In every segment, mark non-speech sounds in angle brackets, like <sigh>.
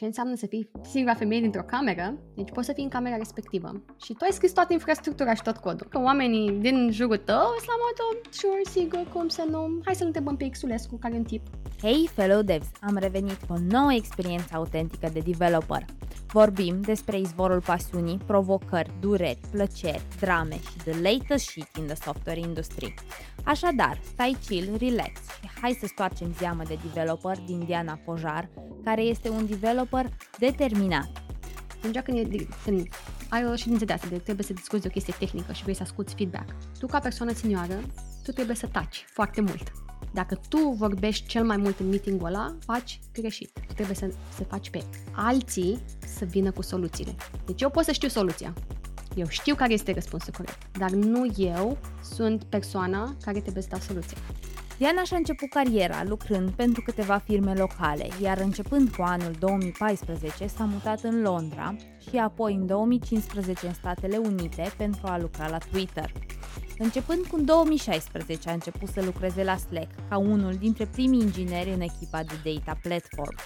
ce înseamnă să fii singura femeie dintr-o cameră, deci poți să fii în camera respectivă. Și tu ai scris toată infrastructura și tot codul. Că oamenii din jurul tău sunt la modul, sure, sigur, cum să nu, hai să-l întrebăm pe Xulescu, care e un tip. Hey, fellow devs! Am revenit cu o nouă experiență autentică de developer. Vorbim despre izvorul pasiunii, provocări, dureri, plăceri, drame și the latest shit in the software industry. Așadar, stai chill, relax și hai să stoarcem zeamă de developer din Diana Pojar, care este un developer determinat. Atunci când, e, când ai o ședință de asta, de trebuie să discuți de o chestie tehnică și vrei să asculti feedback, tu ca persoană senioară, tu trebuie să taci foarte mult. Dacă tu vorbești cel mai mult în meetingul ăla, faci greșit. Tu trebuie să, să faci pe alții să vină cu soluțiile. Deci eu pot să știu soluția. Eu știu care este răspunsul corect, dar nu eu sunt persoana care trebuie să dau soluția. Diana și-a început cariera lucrând pentru câteva firme locale, iar începând cu anul 2014 s-a mutat în Londra și apoi în 2015 în Statele Unite pentru a lucra la Twitter. Începând cu 2016 a început să lucreze la Slack ca unul dintre primii ingineri în echipa de data platform.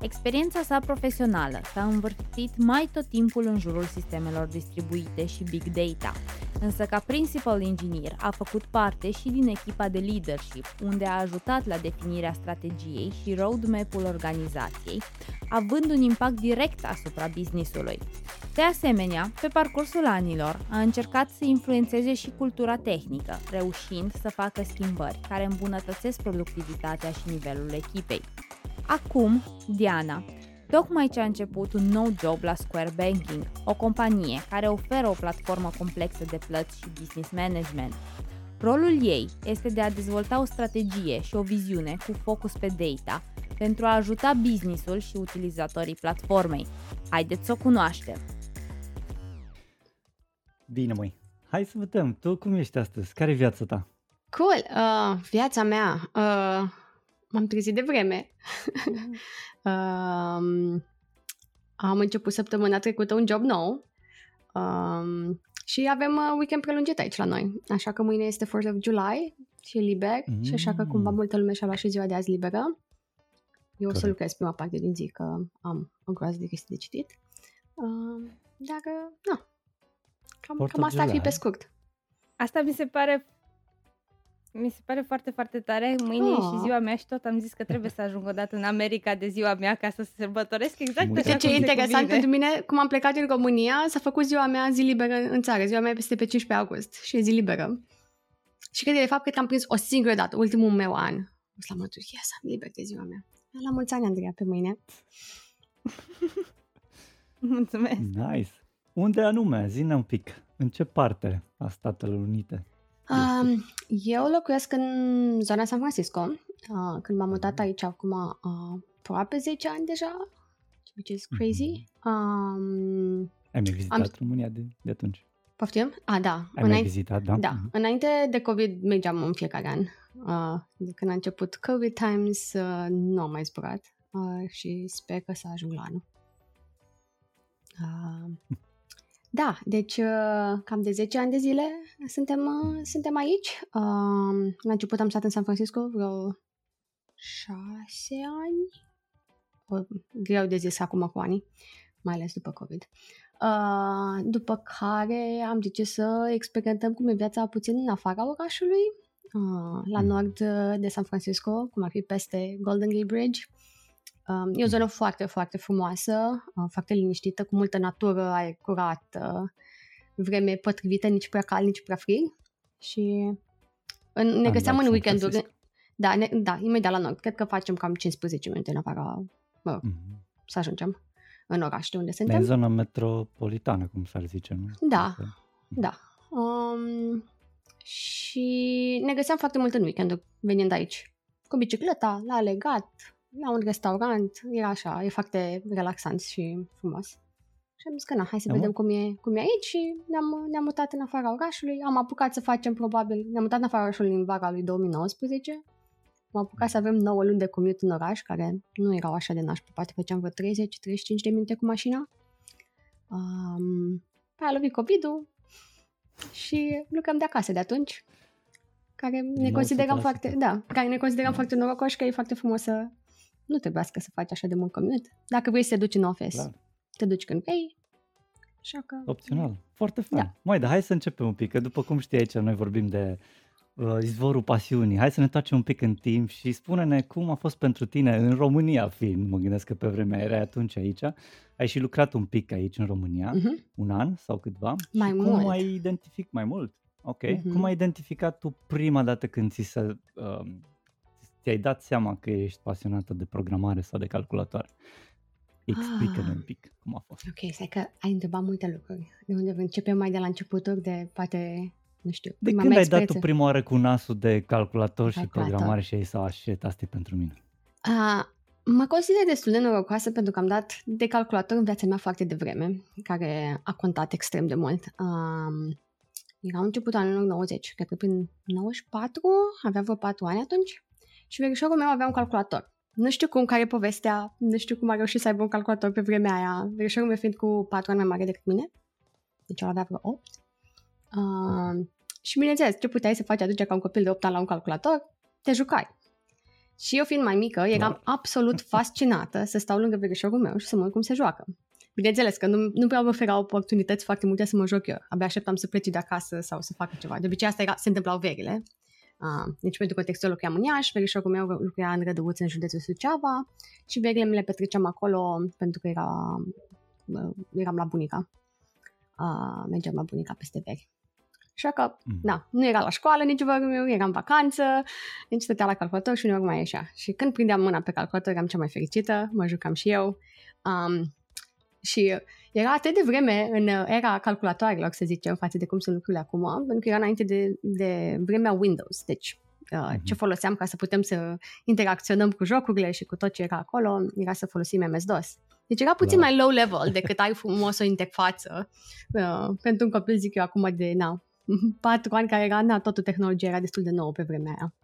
Experiența sa profesională s-a învârtit mai tot timpul în jurul sistemelor distribuite și big data, însă ca principal engineer a făcut parte și din echipa de leadership, unde a ajutat la definirea strategiei și roadmap-ul organizației, având un impact direct asupra businessului. De asemenea, pe parcursul anilor, a încercat să influențeze și cultura tehnică, reușind să facă schimbări care îmbunătățesc productivitatea și nivelul echipei. Acum, Diana, tocmai ce a început un nou job la Square Banking, o companie care oferă o platformă complexă de plăți și business management. Rolul ei este de a dezvolta o strategie și o viziune cu focus pe data pentru a ajuta businessul și utilizatorii platformei. Haideți să o cunoaștem! Bine, măi. Hai să vedem. Tu cum ești astăzi? Care e viața ta? Cool. Uh, viața mea. Uh, m-am trezit de vreme. uh, <laughs> am început săptămâna trecută un job nou. Uh, și avem uh, weekend prelungit aici la noi. Așa că mâine este 4th of July și e liber. Mm. Și așa că cumva multă lume și-a luat și ziua de azi liberă. Eu o să lucrez prima parte din zi, că am o groază de chestii de citit. Uh, dar, uh, na, Cam, cam asta ar fi pe scurt. Asta mi se pare mi se pare foarte, foarte tare. Mâine oh. e și ziua mea și tot am zis că trebuie să ajung o dată în America de ziua mea ca să se sărbătoresc exact Uite ce e interesant pentru mine, cum am plecat din România, s-a făcut ziua mea zi liberă în țară. Ziua mea este pe 15 august și e zi liberă. Și cred de fapt că am prins o singură dată, ultimul meu an. O să la mături, yes, am liber de ziua mea. La mulți ani, Andreea, pe mâine. <laughs> Mulțumesc. Nice. Unde anume? Zine un pic. În ce parte a Statelor Unite? Um, eu locuiesc în zona San Francisco. Uh, când m-am mutat aici acum uh, aproape 10 ani deja, which is crazy. Mm-hmm. Um, Ai mai vizitat am... România de, de atunci? Poftim? A, da. Ai Înainte... mai vizitat, da? Da. Mm-hmm. Înainte de COVID mergeam în fiecare an. Uh, de când a început COVID times, uh, nu am mai zburat uh, și sper că să ajung la anul. Uh, <laughs> Da, deci uh, cam de 10 ani de zile suntem, uh, suntem aici. Uh, la început am stat în San Francisco vreo 6 ani. O, greu de zis acum cu ani, mai ales după COVID. După care am zis să experimentăm cum e viața puțin în afara orașului, la mm. nord de San Francisco, cum ar fi peste Golden Gate Bridge. Um, e o zonă foarte, foarte frumoasă, uh, foarte liniștită, cu multă natură, aer curat, uh, vreme potrivită, nici prea cald, nici prea frig. Și în, ne găseam în weekenduri. Da, ne, da, imediat la nord. Cred că facem cam 15 minute în afara, mă, mm-hmm. să ajungem în oraș de unde suntem. În zona metropolitană, cum s-ar zice, nu? Da, da. Um, și ne găseam foarte mult în weekend venind aici. Cu bicicleta, la legat, la un restaurant, era așa, e foarte relaxant și frumos. Și am zis că na, hai să da, vedem cum e, cum e aici și ne-am, ne-am mutat în afara orașului. Am apucat să facem probabil, ne-am mutat în afara orașului în vara lui 2019. Am apucat să avem 9 luni de commute în oraș, care nu erau așa de nașpa, poate făceam vreo 30-35 de minute cu mașina. Um, pe a lovit COVID-ul și lucrăm de acasă de atunci care ne considerăm foarte, da, care ne considerăm foarte norocoși că e foarte frumos să nu trebuiască să faci așa de mult commute. Dacă vrei să te duci în office, Clar. te duci când vrei. Așa că... Opțional. Foarte fain. Da. Mai, dar hai să începem un pic, că după cum știi aici, noi vorbim de uh, izvorul pasiunii. Hai să ne întoarcem un pic în timp și spune-ne cum a fost pentru tine în România fiind, mă gândesc că pe vremea erai atunci aici, ai și lucrat un pic aici în România, Mhm. un an sau câtva. Mai și mult. cum ai identificat mai mult? Ok. Mhm. Cum ai identificat tu prima dată când ți se, uh, ți-ai dat seama că ești pasionată de programare sau de calculator? Explică-ne Ah. un pic cum a fost. Ok, stai că ai întrebat multe lucruri. De unde începem mai de la începuturi, de poate, nu știu, De prima când mea ai dat tu experiență. prima oară cu nasul de calculator și Calculator. programare și ai zis, oh, shit, asta e pentru mine? Uh, mă consider destul de norocoasă pentru că am dat de calculator în viața mea foarte devreme, care a contat extrem de mult. Um, era început anul 90, cred că prin 94, avea vreo 4 ani atunci, și verișorul meu avea un calculator. Nu știu cum care e povestea, nu știu cum a reușit să aibă un calculator pe vremea aia, verișorul meu fiind cu 4 ani mai mare decât mine, deci el avea vreo 8. Uh, și bineînțeles, ce puteai să faci atunci ca un copil de 8 ani la un calculator? Te jucai. Și eu fiind mai mică, eram Clar. absolut fascinată să stau lângă verișorul meu și să mă uit cum se joacă. Bineînțeles că nu, nu prea mă oferau oportunități foarte multe să mă joc eu. Abia așteptam să pleci de acasă sau să facă ceva. De obicei asta era, se întâmplau verile. Uh, deci pentru contextul ăla locuiam în Iași, verișorul meu lucra în Rădăuț în județul Suceava și verile mi le petreceam acolo pentru că era, uh, eram la bunica. Uh, mergeam la bunica peste veri. Așa că, Mm. da, nu era la școală nici vorul meu, era în vacanță, deci stătea la calculator și uneori mai ieșea. Și când prindeam mâna pe calculator eram cea mai fericită, mă jucam și eu. Um, și era atât de vreme în era calculatoarelor, să zicem, față de cum sunt lucrurile acum, pentru că era înainte de, de vremea Windows. Deci, uh, Mhm. ce foloseam ca să putem să interacționăm cu jocurile și cu tot ce era acolo, era să folosim MS-DOS. Deci era puțin Da. mai low level decât ai frumos o interfață uh, pentru un copil, zic eu, acum de, na, <laughs> patru ani, care era, na, totul tehnologia era destul de nouă pe vremea aia.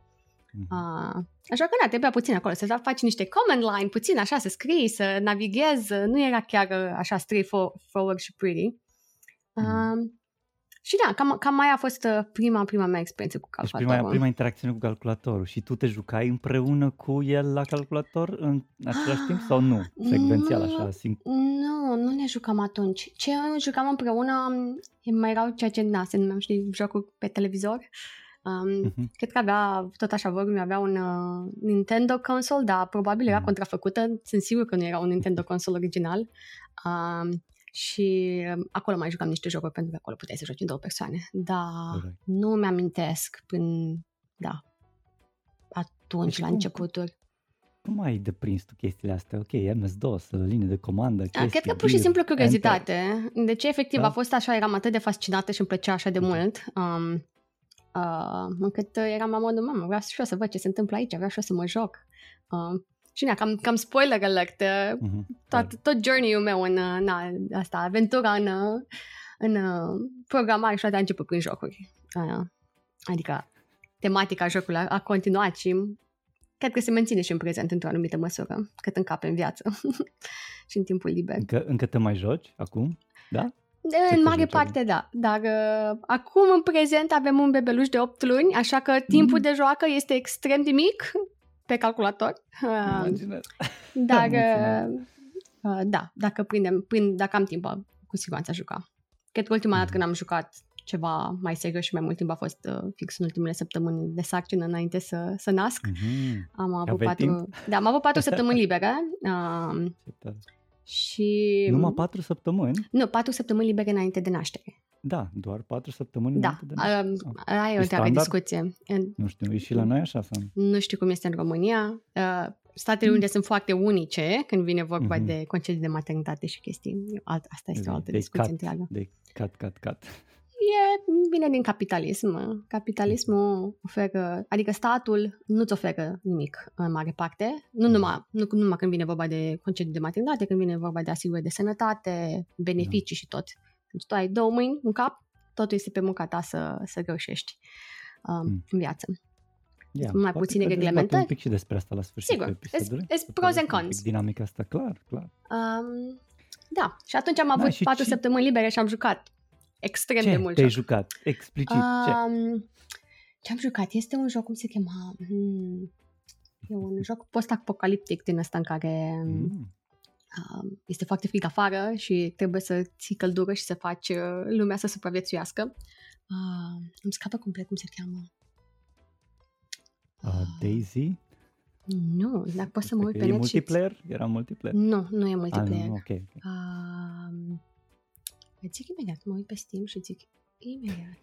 Mhm. Uh, așa că, na, trebuia puțin acolo, să faci niște command line, puțin așa, să scrii, să navighezi, nu era chiar uh, așa straightforward și pretty. Uh, Mhm. și da, cam, cam aia a fost uh, prima, prima mea experiență cu Deci calculatorul. prima, prima interacțiune cu calculatorul și tu te jucai împreună cu el la calculator în același timp sau nu? <gasps> Secvențial așa, sin- Nu, nu ne jucam atunci. Ce jucam împreună um, mai erau ceea ce, na, se numeau, știi, jocuri pe televizor. Um, Mhm. Cred că avea, tot așa vorbi, avea un uh, Nintendo console, dar probabil era Mm. contrafăcută. Sunt sigur că nu era un Nintendo console original. Um, și um, acolo mai jucam niște jocuri pentru că acolo puteai să joci în două persoane. Dar Corect. nu mi-amintesc prin, da, atunci, Deci la cum- începuturi. Cum ai deprins tu chestiile astea? Ok, MS-DOS, linie de comandă, Da, chestii, cred că pur și dir, simplu enter. curiozitate. Deci, efectiv, Da? a fost așa, eram atât de fascinată și îmi plăcea așa de Mhm. mult, um, uh, încât eram la modul, mamă, vreau și eu să văd ce se întâmplă aici, vreau și eu să mă joc. Um, și na, cam, cam spoiler alert, uh, Mhm. tot, tot journey-ul meu în, uh, na, asta, aventura în, uh, în uh, programare și toate a început prin jocuri. Uh, adică tematica jocului a, a continuat și cred că se menține și în prezent într-o anumită măsură, cât încape în viață <laughs> și în timpul liber. Încă, încă te mai joci acum? Da? De, Ce în te mare joci parte, da. Dar uh, acum, în prezent, avem un bebeluș de 8 luni, așa că timpul Mm. de joacă este extrem de mic pe calculator. Uh, Imaginez. <laughs> dar, <laughs> Mulțumesc. uh, uh, da, dacă, prindem, prind, dacă am timp, cu siguranță aș juca. Cred că ultima dată Mhm. când am jucat ceva mai serios și mai mult timp a fost uh, fix în ultimele săptămâni de sarcină înainte să, să nasc. Mhm. Am avut Aveai patru, da, am avut patru <laughs> săptămâni libere uh, Ce tare. Și... Numai patru săptămâni? Nu, patru săptămâni libere înainte de naștere. Da, doar patru săptămâni Da, înainte de naștere. um, Ah, aia e E o întreagă standard? discuție. În- Nu știu, e și la noi așa sau nu? Nu știu cum este în România. Uh, Statele Unite sunt foarte unice când vine vorba Mhm. de concedii de maternitate și chestii. Alt, asta este o altă De discuție cat, întreagă. de cat, cat, cat. E, vine din capitalism. Capitalismul oferă, adică statul nu-ți oferă nimic în mare parte. Nu numai, nu numai când vine vorba de concedii de maternitate, când vine vorba de asigurări de sănătate, beneficii și tot. Deci tu ai două mâini, un cap, totul este pe munca ta să, să reușești um, Mm. în viață. Ia, mai poate puține că dezbatem reglementări. un pic și despre asta la sfârșitul Sigur, episodului. it's- it's Să pros and povestim un cons. pic Dinamica asta, clar, clar. Um, da, și atunci am Da, avut și patru ce- săptămâni libere și am jucat extrem Ce de mult te-ai joc. jucat? Explicit, ce? Um, ce am jucat? Este un joc, cum se chema? Hmm, E un joc post-apocaliptic din ăsta în care Mm. uh, este foarte frig afară și trebuie să ții căldură și să faci uh, lumea să supraviețuiască. Uh, îmi scapă complet cum se cheamă. Uh, Daisy? Nu, dacă poți să mă uit e pe net și... multiplayer? Era multiplayer? Nu, nu e Ah, multiplayer. nu, ok. ok. Um, îți zic imediat, mă uit pe Steam și zic imediat.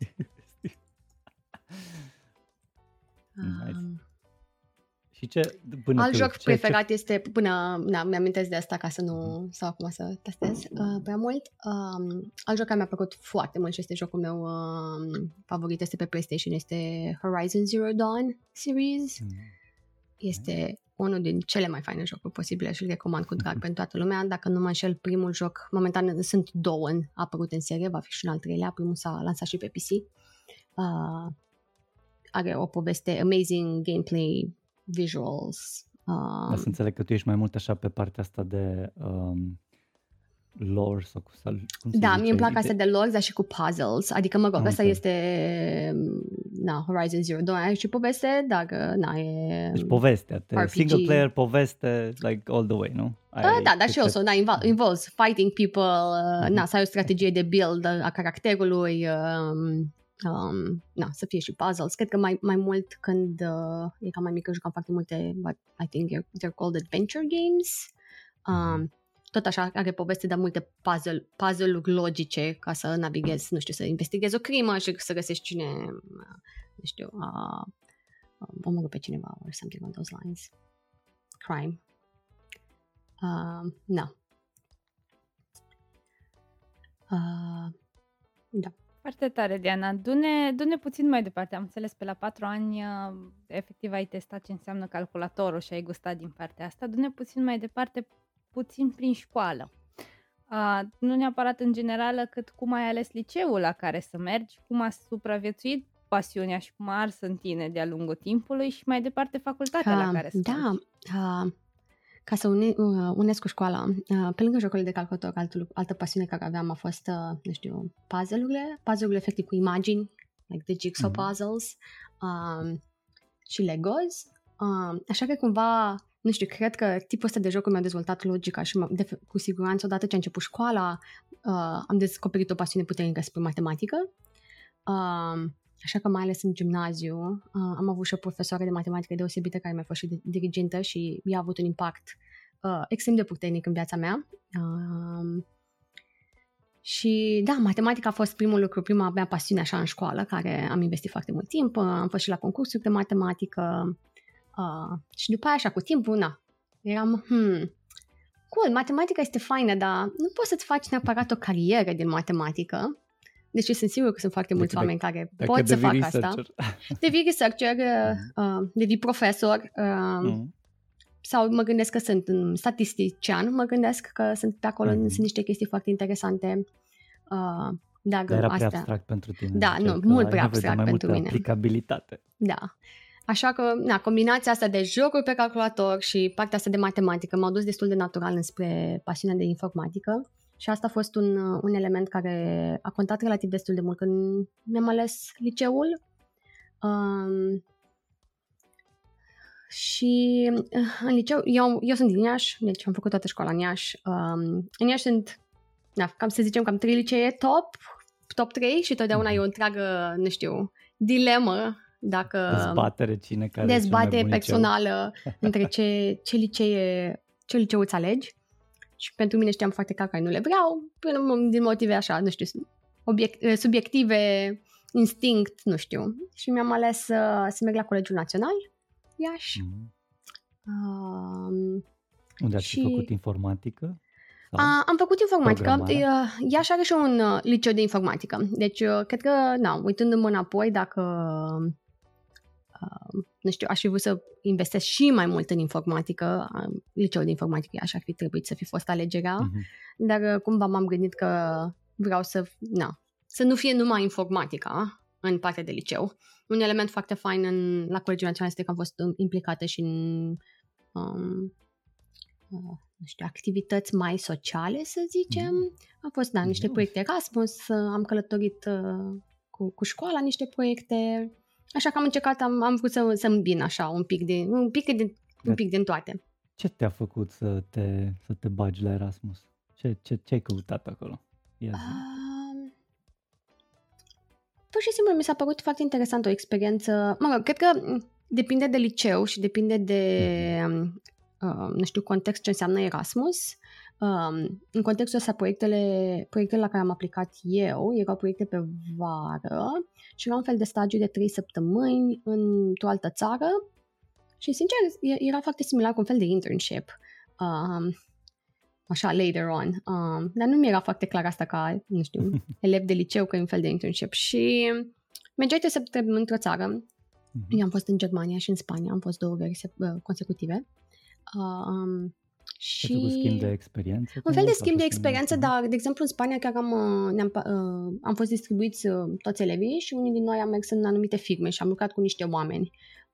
Nice. Um, Și ce, până alt tu, joc ce, preferat este, până, na, mi-amintesc de asta ca să nu stau acum să testez uh, prea mult. Um, alt joc care mi-a plăcut foarte mult și este jocul meu um, favorit este pe PlayStation, este Horizon Zero Dawn series. Ce... Mm. Este unul din cele mai faine jocuri posibile și îl recomand cu drag pentru toată lumea. Dacă nu mă înșel, primul joc, momentan sunt două în, apărut în serie, va fi și un al treilea, primul s-a lansat și pe PC. Uh, are o poveste amazing gameplay, visuals. Dar Uh, să înțeleg că tu ești mai mult așa pe partea asta de um, lore sau cum, să, cum se da, zice? mie îmi plac Ide- astea de lore, dar și cu puzzles. Adică, mă rog, Am asta înțeles. este na, Horizon Zero Dawn, are și poveste, dar uh, na, e... Deci povestea, te, RPG. single player, poveste, like all the way, nu? Aia Uh, e da, dar și cred also, na, invo- involves fighting people, uh, Mhm. na, să ai o strategie de build a caracterului, um, um, na, să fie și puzzles. Cred că mai, mai mult când uh, eram mai mică jucam foarte multe, but I think they're, they're called adventure games. Um, tot așa are poveste, dar multe puzzle, puzzle-uri logice ca să navighezi, nu știu, să investighezi o crimă și să găsești cine, uh, nu știu, uh, uh, omoră pe cineva or something on those lines. Crime. Uh, na. Uh, da. Foarte tare, Diana. Du-ne, du-ne puțin mai departe. Am înțeles, pe la patru ani, uh, efectiv, ai testat ce înseamnă calculatorul și ai gustat din partea asta. Du-ne puțin mai departe, puțin prin școală. Uh, nu neapărat în generală, cât cum ai ales liceul la care să mergi, cum a supraviețuit pasiunea și cum a ars în tine de-a lungul timpului și mai departe facultatea la Uh, care să da, mergi. uh, ca să une, uh, unesc cu școala, uh, pe lângă jocurile de calculator, altul, altă pasiune care aveam a fost, uh, nu știu, puzzle-urile, puzzle-urile efectiv cu imagini, like the jigsaw Mhm. puzzles um, și Legos. Um, așa că cumva, nu știu, cred că tipul ăsta de jocuri mi-a dezvoltat logica și m- de, cu siguranță odată ce a început școala uh, am descoperit o pasiune puternică spre matematică. Um, Așa că mai ales în gimnaziu uh, am avut și o profesoară de matematică deosebită care mi-a fost și de- dirigentă și ea a avut un impact uh, extrem de puternic în viața mea. Um, și da, matematica a fost primul lucru, prima mea pasiune așa în școală, care am investit foarte mult timp, uh, am fost și la concursuri de matematică uh, și după aia așa cu timpul, na, eram, hmm, cool, matematica este faină, dar nu poți să-ți faci neapărat o carieră din matematică. Deci sunt sigur că sunt foarte mulți Dacă- oameni care Dacă pot să devii facă asta. researcher. <laughs> Devii researcher, <laughs> uh, uh, devii profesor uh, Mm. sau mă gândesc că sunt un statistician, mă gândesc că sunt pe acolo, Mhm. sunt niște chestii foarte interesante. Uh, dar Dar era prea astea, abstract pentru tine. Da, ziceai nu, că mult ai prea nevoie de abstract mai pentru multă mine. aplicabilitate. Da. Așa că, na, combinația asta de jocuri pe calculator și partea asta de matematică m-au dus destul de natural înspre pasiunea de informatică și asta a fost un, un element care a contat relativ destul de mult când mi-am ales liceul. Um, și uh, în liceu, eu, eu sunt din Iași, deci am făcut toată școala în Iași. Um, în Iași sunt, da, cam să zicem, cam trei licee top, top 3 și totdeauna Mhm. e o întreagă, nu știu, dilemă dacă Dezbatere cine care e cel mai dezbatere bun liceu. personală <laughs> între ce, ce, licee, ce liceu îți alegi. Și pentru mine știam foarte clar că nu le vreau, până din motive așa, nu știu, obiect, subiective, instinct, nu știu. Și mi-am ales să, să merg la Colegiul Național, Iași. Mhm. Um, Unde ați și- făcut informatică? Sau? A, am făcut informatică. Programarea? Uh, Iași are și un uh, liceu de informatică. Deci, uh, cred că, na, uitându-mă înapoi, dacă, uh, nu știu, aș fi vrut să investesc și mai mult în informatică, uh, liceul de informatică Iași ar fi trebuit să fi fost alegerea, Mhm. dar uh, cumva m-am gândit că vreau să, na, să nu fie numai informatica în partea de liceu. Un element foarte fain în, la Colegiul Național este că am fost um, implicată și în um, uh, nu știu, activități mai sociale, să zicem. Mhm. Am fost, da, niște Nice. proiecte Erasmus, uh, am călătorit uh, cu, cu școala niște proiecte, așa că am încercat, am, am vrut să, să îmbin așa un pic, de, un pic de un pic din toate. Ce te-a făcut să te, să te bagi la Erasmus? Ce, ce, ce ai căutat acolo? Ia zi. Um, pur și simplu mi s-a părut foarte interesant o experiență. Mă rog, cred că m, depinde de liceu și depinde de, uh, nu știu, context ce înseamnă Erasmus. Um, în contextul ăsta, proiectele, proiectele la care am aplicat eu erau proiecte pe vară și era un fel de stagiu de trei săptămâni într-o altă țară și, sincer, e- era foarte similar cu un fel de internship. Um, așa, later on. Um, dar nu mi era foarte clar asta ca, nu știu, <laughs> elev de liceu că e un fel de internship. Și mergeai trei săptămâni într-o țară. Mhm. Eu am fost în Germania și în Spania, am fost două veri se- uh, consecutive. Um, Și... Ai făcut schimb de experiență? un cumva? fel de Sau schimb de a fost un- experiență, dar, de exemplu, în Spania chiar am, uh, ne-am, pa- uh, am fost distribuiți uh, toți elevii și unii din noi am mers în anumite firme și am lucrat cu niște oameni.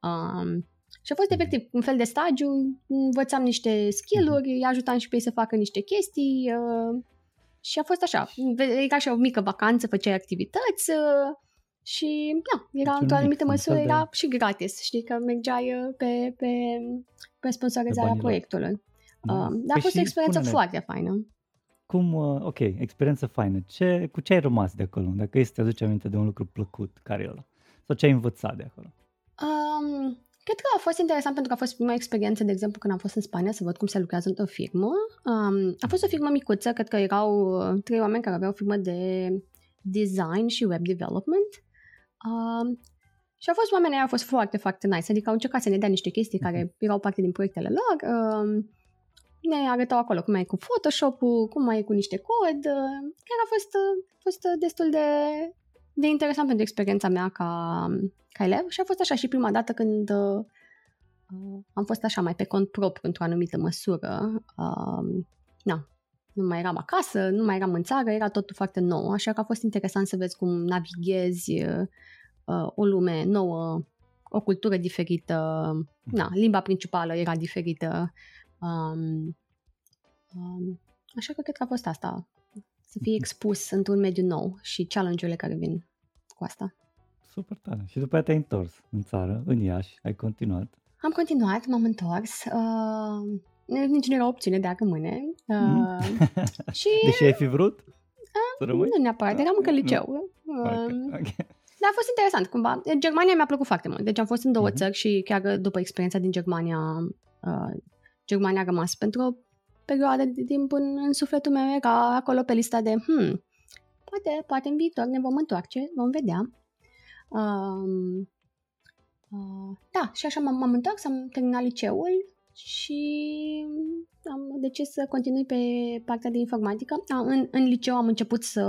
Um, și a fost efectiv un fel de stagiu, învățam niște skill-uri, îi ajutam și pe ei să facă niște chestii uh, și a fost așa, era așa o mică vacanță, făceai activități uh, și da, era Deci un într-o mix, anumită un măsură, fel de- era și gratis, știi, că mergeai uh, pe, pe, pe sponsorizarea banii lor. proiectului. Da. Uh, dar a Păi fost o și experiență spune-ne, foarte faină. Cum, uh, ok, experiență faină. Ce, cu ce ai rămas de acolo? Dacă este să te aduci aminte de un lucru plăcut, care e ăla? Sau ce ai învățat de acolo? Um, cred că a fost interesant pentru că a fost prima experiență, de exemplu, când am fost în Spania să văd cum se lucrează într-o firmă. Um, a fost o firmă micuță, cred că erau uh, trei oameni care aveau o firmă de design și web development. Um, și au fost oamenii aia, au fost foarte, foarte nice, adică au încercat să ne dea niște chestii care erau parte din proiectele lor. Um, ne arătau acolo cum mai e cu Photoshop-ul, cum mai e cu niște cod. uh, Chiar a fost, uh, a fost uh, destul de, de interesant pentru experiența mea ca, ca elev și a fost așa și prima dată când uh, uh, am fost așa mai pe cont propriu într-o anumită măsură. Uh, na, nu mai eram acasă, nu mai eram în țară, era totul foarte nou, așa că a fost interesant să vezi cum navighezi uh, uh, o lume nouă, o cultură diferită, na, limba principală era diferită. Um, um, așa că cred că a fost asta, să fii expus într-un mediu nou și challenge-urile care vin cu asta. Super tare. Și după aia te-ai întors în țară, în Iași, ai continuat. Am continuat, m-am întors. Uh, nici nu era opțiune de a rămâne. Uh, și <laughs> Deși ai fi vrut să rămâi? nu neapărat, eram încă în Nu. liceu. Ok, Uh, ok. Dar a fost interesant, cumva. Germania mi-a plăcut foarte mult. Deci am fost în două Mhm. țări și chiar după experiența din Germania, uh, Germania a rămas pentru o perioadă de timp în, în sufletul meu. Era acolo pe lista de, hmm, poate, poate în viitor ne vom întoarce, vom vedea. Um, uh, da, și așa m-am, m-am întors, am terminat liceul și am decis să continui pe partea de informatică. A, în, în liceu am început să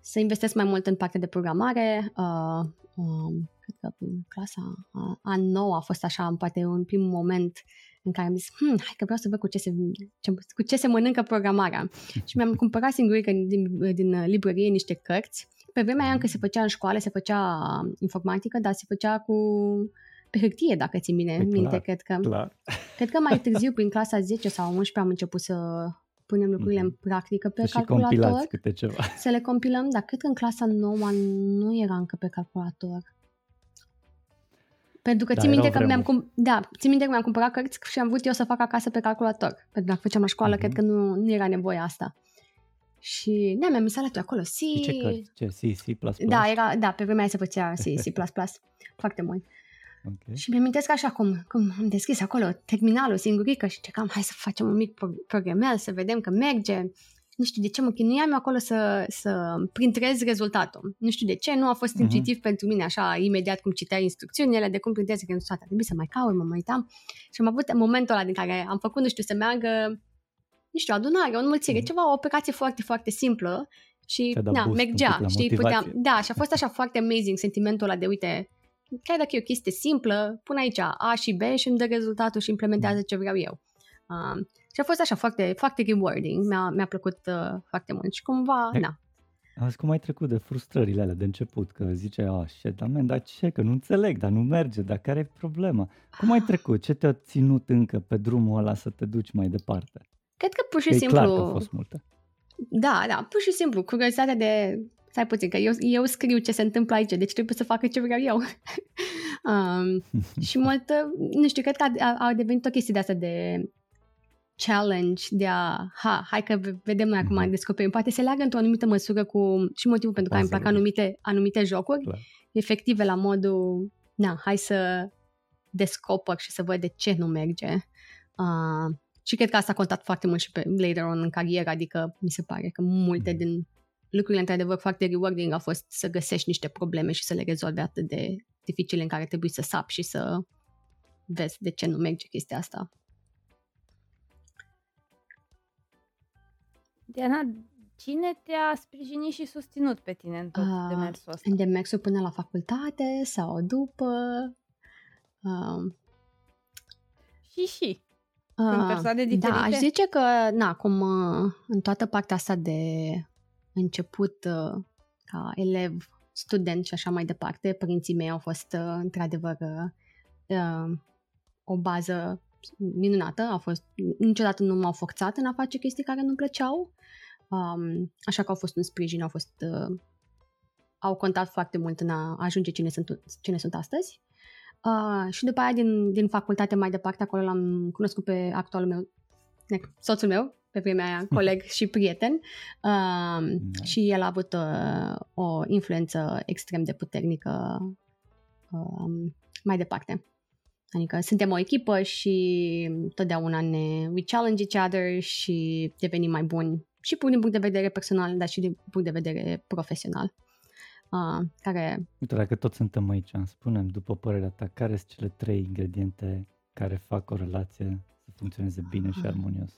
să investesc mai mult în partea de programare. Uh, um, cred că în clasa a, a nouă a fost așa, poate un prim moment în care am zis, hm, hai că vreau să văd cu ce se, ce, cu ce se mănâncă programarea. <laughs> și mi-am cumpărat singurică din, din, din librărie niște cărți. Pe vremea aia încă se făcea în școală, se făcea informatică, dar se făcea cu pe hârtie, dacă țin bine Păi minte, clar, cred că. Clar. Cred că mai <laughs> târziu, prin clasa 10 sau 11, am început să punem lucrurile în practică pe Să și calculator compilați câte ceva. să le compilăm, dar cred că în clasa nouă nu era încă pe calculator. Pentru că Da, țin minte erau că mi-am, vremuri. cum- da, țin minte că mi-am cumpărat cărți și am vrut eu să fac acasă pe calculator. Pentru că dacă făceam la școală, Mhm. cred că nu, nu era nevoie asta. Și da, mi-am instalat eu acolo C. Și ce cărți? Ce? C, C++? Da, era, da, pe vremea aia se făcea C, C++, <laughs> foarte mult. Ok. Și mi-am amintesc așa cum, cum am deschis acolo terminalul singurică și cam hai să facem un mic pro- programel, să vedem că merge. Nu știu de ce mă chinuiam eu acolo să, să printrez rezultatul. Nu știu de ce, nu a fost Mhm. intuitiv pentru mine așa imediat cum citeai instrucțiunile de cum printrezi rezultatul. Trebuie să mai caut, mă mai uitam. Și am avut momentul ăla din care am făcut, nu știu, să meargă, nu știu, adunare, o înmulțire, Mhm. ceva, o operație foarte, foarte simplă și Ți-a dat na, boost un mergea, pic la știi, motivație. puteam, da, și a fost așa foarte amazing sentimentul ăla de, uite, chiar dacă e o chestie simplă, pun aici A și B și îmi dă rezultatul și implementează ce vreau eu. Um, și a fost așa foarte, foarte rewarding, mi-a, mi-a plăcut uh, foarte mult și cumva, Hai. na, Azi cum ai trecut de frustrările alea de început, că zice, a, shit, dar man, dar ce, că nu înțeleg, dar nu merge, dar care e problema? Cum ai trecut? Ce te-a ținut încă pe drumul ăla să te duci mai departe? cred că pur și Că e simplu... clar că au fost multe. Da, da, pur și simplu, curiozitatea de... Stai puțin, că eu, eu scriu ce se întâmplă aici, deci trebuie să facă ce vreau eu. <laughs> um, <laughs> și mult, nu știu, cred că a, a devenit o chestie de asta de challenge de a, ha, hai că vedem noi acum, mm-hmm. descoperim. Poate se leagă într-o anumită măsură cu și motivul pentru care îmi plac anumite, anumite jocuri, Clar. efective la modul, na, hai să descoper și să văd de ce nu merge. Uh, și cred că asta a contat foarte mult și pe later on în carieră, adică mi se pare că multe mhm. din lucrurile într-adevăr foarte rewarding au fost să găsești niște probleme și să le rezolvi atât de dificile în care trebuie să sapi și să vezi de ce nu merge chestia asta. Diana, cine te-a sprijinit și susținut pe tine în tot uh, demersul ăsta? În demersul până la facultate sau după? Uh, și și. Sunt persoane diferite? Da, aș zice că, na, cum în toată partea asta de început uh, ca elev, student și așa mai departe, părinții mei au fost uh, într-adevăr uh, o bază minunată, a fost, niciodată nu m-au forțat în a face chestii care nu-mi plăceau, um, așa că au fost un sprijin, au fost, au contat foarte mult în a ajunge cine sunt, cine sunt astăzi. Uh, și după aia din, din facultate mai departe, acolo l-am cunoscut pe actualul meu, soțul meu, pe vremea aia, <laughs> coleg și prieten uh, nice. și el a avut uh, o influență extrem de puternică uh, mai departe. Adică suntem o echipă și totdeauna ne we challenge each other și devenim mai buni și din punct de vedere personal, dar și din punct de vedere profesional uh, care... Uite, dacă tot suntem aici, spunem, după părerea ta, care sunt cele trei ingrediente care fac o relație să funcționeze bine și armonios?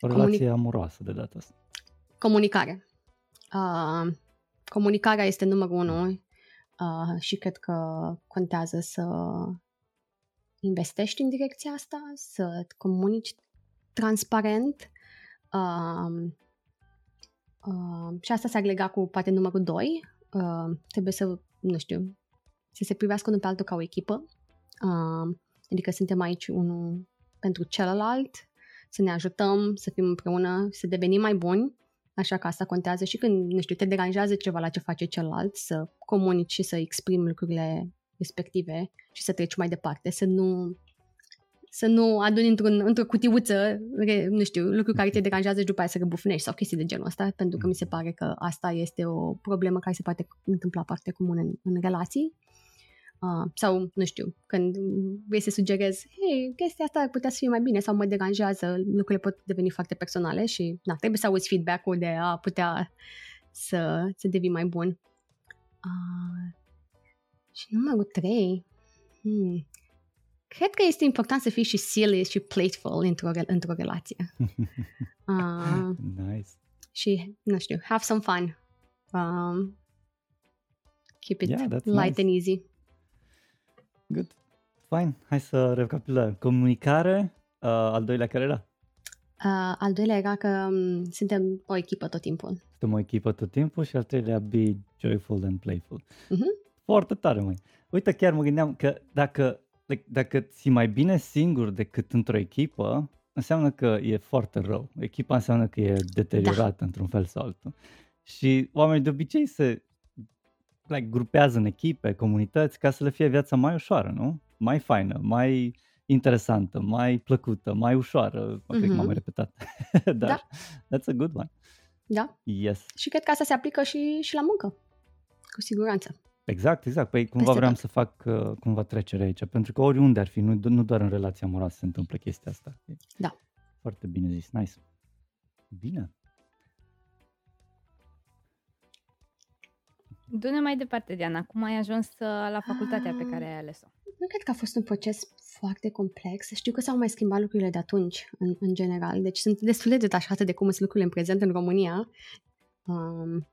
O relație Comuni... amoroasă de data asta. Comunicare. Uh, comunicarea este numărul unu uh, și cred că contează să investești în direcția asta, să comunici transparent uh, uh, și asta se lega cu poate numărul 2, uh, trebuie să, nu știu, să se privească unul pe altul ca o echipă. Uh, adică suntem aici unul pentru celălalt, să ne ajutăm, să fim împreună, să devenim mai buni. Așa că asta contează și când, nu știu, te deranjează ceva la ce face celălalt, să comunici și să exprimi lucrurile respective și să treci mai departe, să nu să nu aduni într-un, într-o cutiuță, nu știu, lucruri care te deranjează și după aia să răbufnești sau chestii de genul ăsta, pentru că mi se pare că asta este o problemă care se poate întâmpla foarte comun în, în relații. Uh, sau, nu știu, când vrei să sugerezi, hei, chestia asta ar putea să fie mai bine sau mă deranjează, lucrurile pot deveni foarte personale și na, trebuie să auzi feedback-ul de a putea să, să devii mai bun. Uh, și numărul 3, hmm, Cred că este important să fii și silly și playful într-o, într-o relație. Uh, <laughs> nice. Și, nu știu, have some fun. Um, keep it yeah, light nice. and easy. Good. Fine. Hai să recapitulăm. Comunicare, uh, al doilea care era? Uh, al doilea era că um, suntem o echipă tot timpul. Suntem o echipă tot timpul și al treilea be joyful and playful. Uh-huh. Foarte tare, măi. Uite, chiar mă gândeam că dacă dacă ți mai bine singur decât într-o echipă, înseamnă că e foarte rău. Echipa înseamnă că e deteriorată da. într-un fel sau altul. Și oamenii de obicei se like, grupează în echipe, comunități, ca să le fie viața mai ușoară, nu? Mai faină, mai interesantă, mai plăcută, mai ușoară. Poate mm-hmm. că m-am mhm. repetat. <laughs> Dar da. that's a good one. Da. Yes. Și cred că asta se aplică și, și la muncă. Cu siguranță. Exact, exact. Păi cumva vreau să fac uh, cumva trecere aici, pentru că oriunde ar fi, nu, nu doar în relația amoroasă se întâmplă chestia asta. Da. Foarte bine zis, nice. Bine. Du-ne mai departe, Diana. Cum ai ajuns uh, la facultatea pe care ai ales-o? Nu cred că a fost un proces foarte complex. Știu că s-au mai schimbat lucrurile de atunci, în, în general. Deci sunt destul de detașată de cum sunt lucrurile în prezent în România. Um,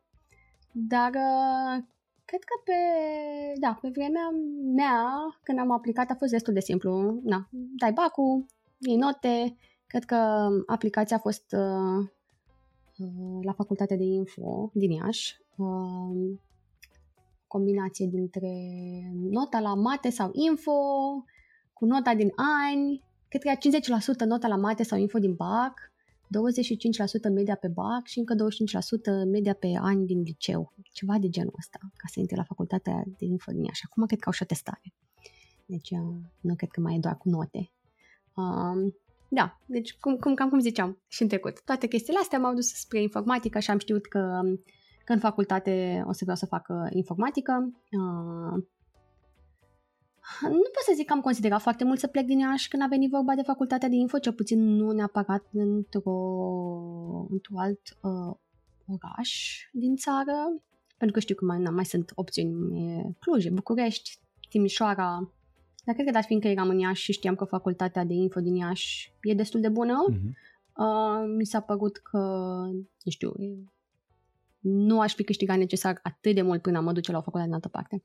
dar uh, Cred că pe, da, pe vremea mea, când am aplicat, a fost destul de simplu. Na, dai bacul, iei note. Cred că aplicația a fost uh, uh, la facultatea de info din Iași. Uh, combinație dintre nota la mate sau info cu nota din ani. Cred că era 50% nota la mate sau info din BAC 25% media pe BAC și încă 25% media pe ani din liceu. Ceva de genul ăsta, ca să intre la facultatea de info din Și acum cred că au și o testare. deci uh, nu cred că mai e doar cu note. Um, da, deci cum, cum, cam cum ziceam și în trecut, toate chestiile astea m-au dus spre informatică și am știut că, că în facultate o să vreau să fac informatică. Uh, nu pot să zic că am considerat foarte mult să plec din Iași când a venit vorba de facultatea de info, cel puțin nu neapărat într-o, într-un alt uh, oraș din țară, pentru că știu că mai, mai sunt opțiuni Cluj, București, Timișoara, dar cred că dat fiindcă eram în Iași și știam că facultatea de info din Iași e destul de bună, uh-huh. uh, mi s-a părut că, nu știu, nu aș fi câștigat necesar atât de mult până mă duce la o facultate în altă parte.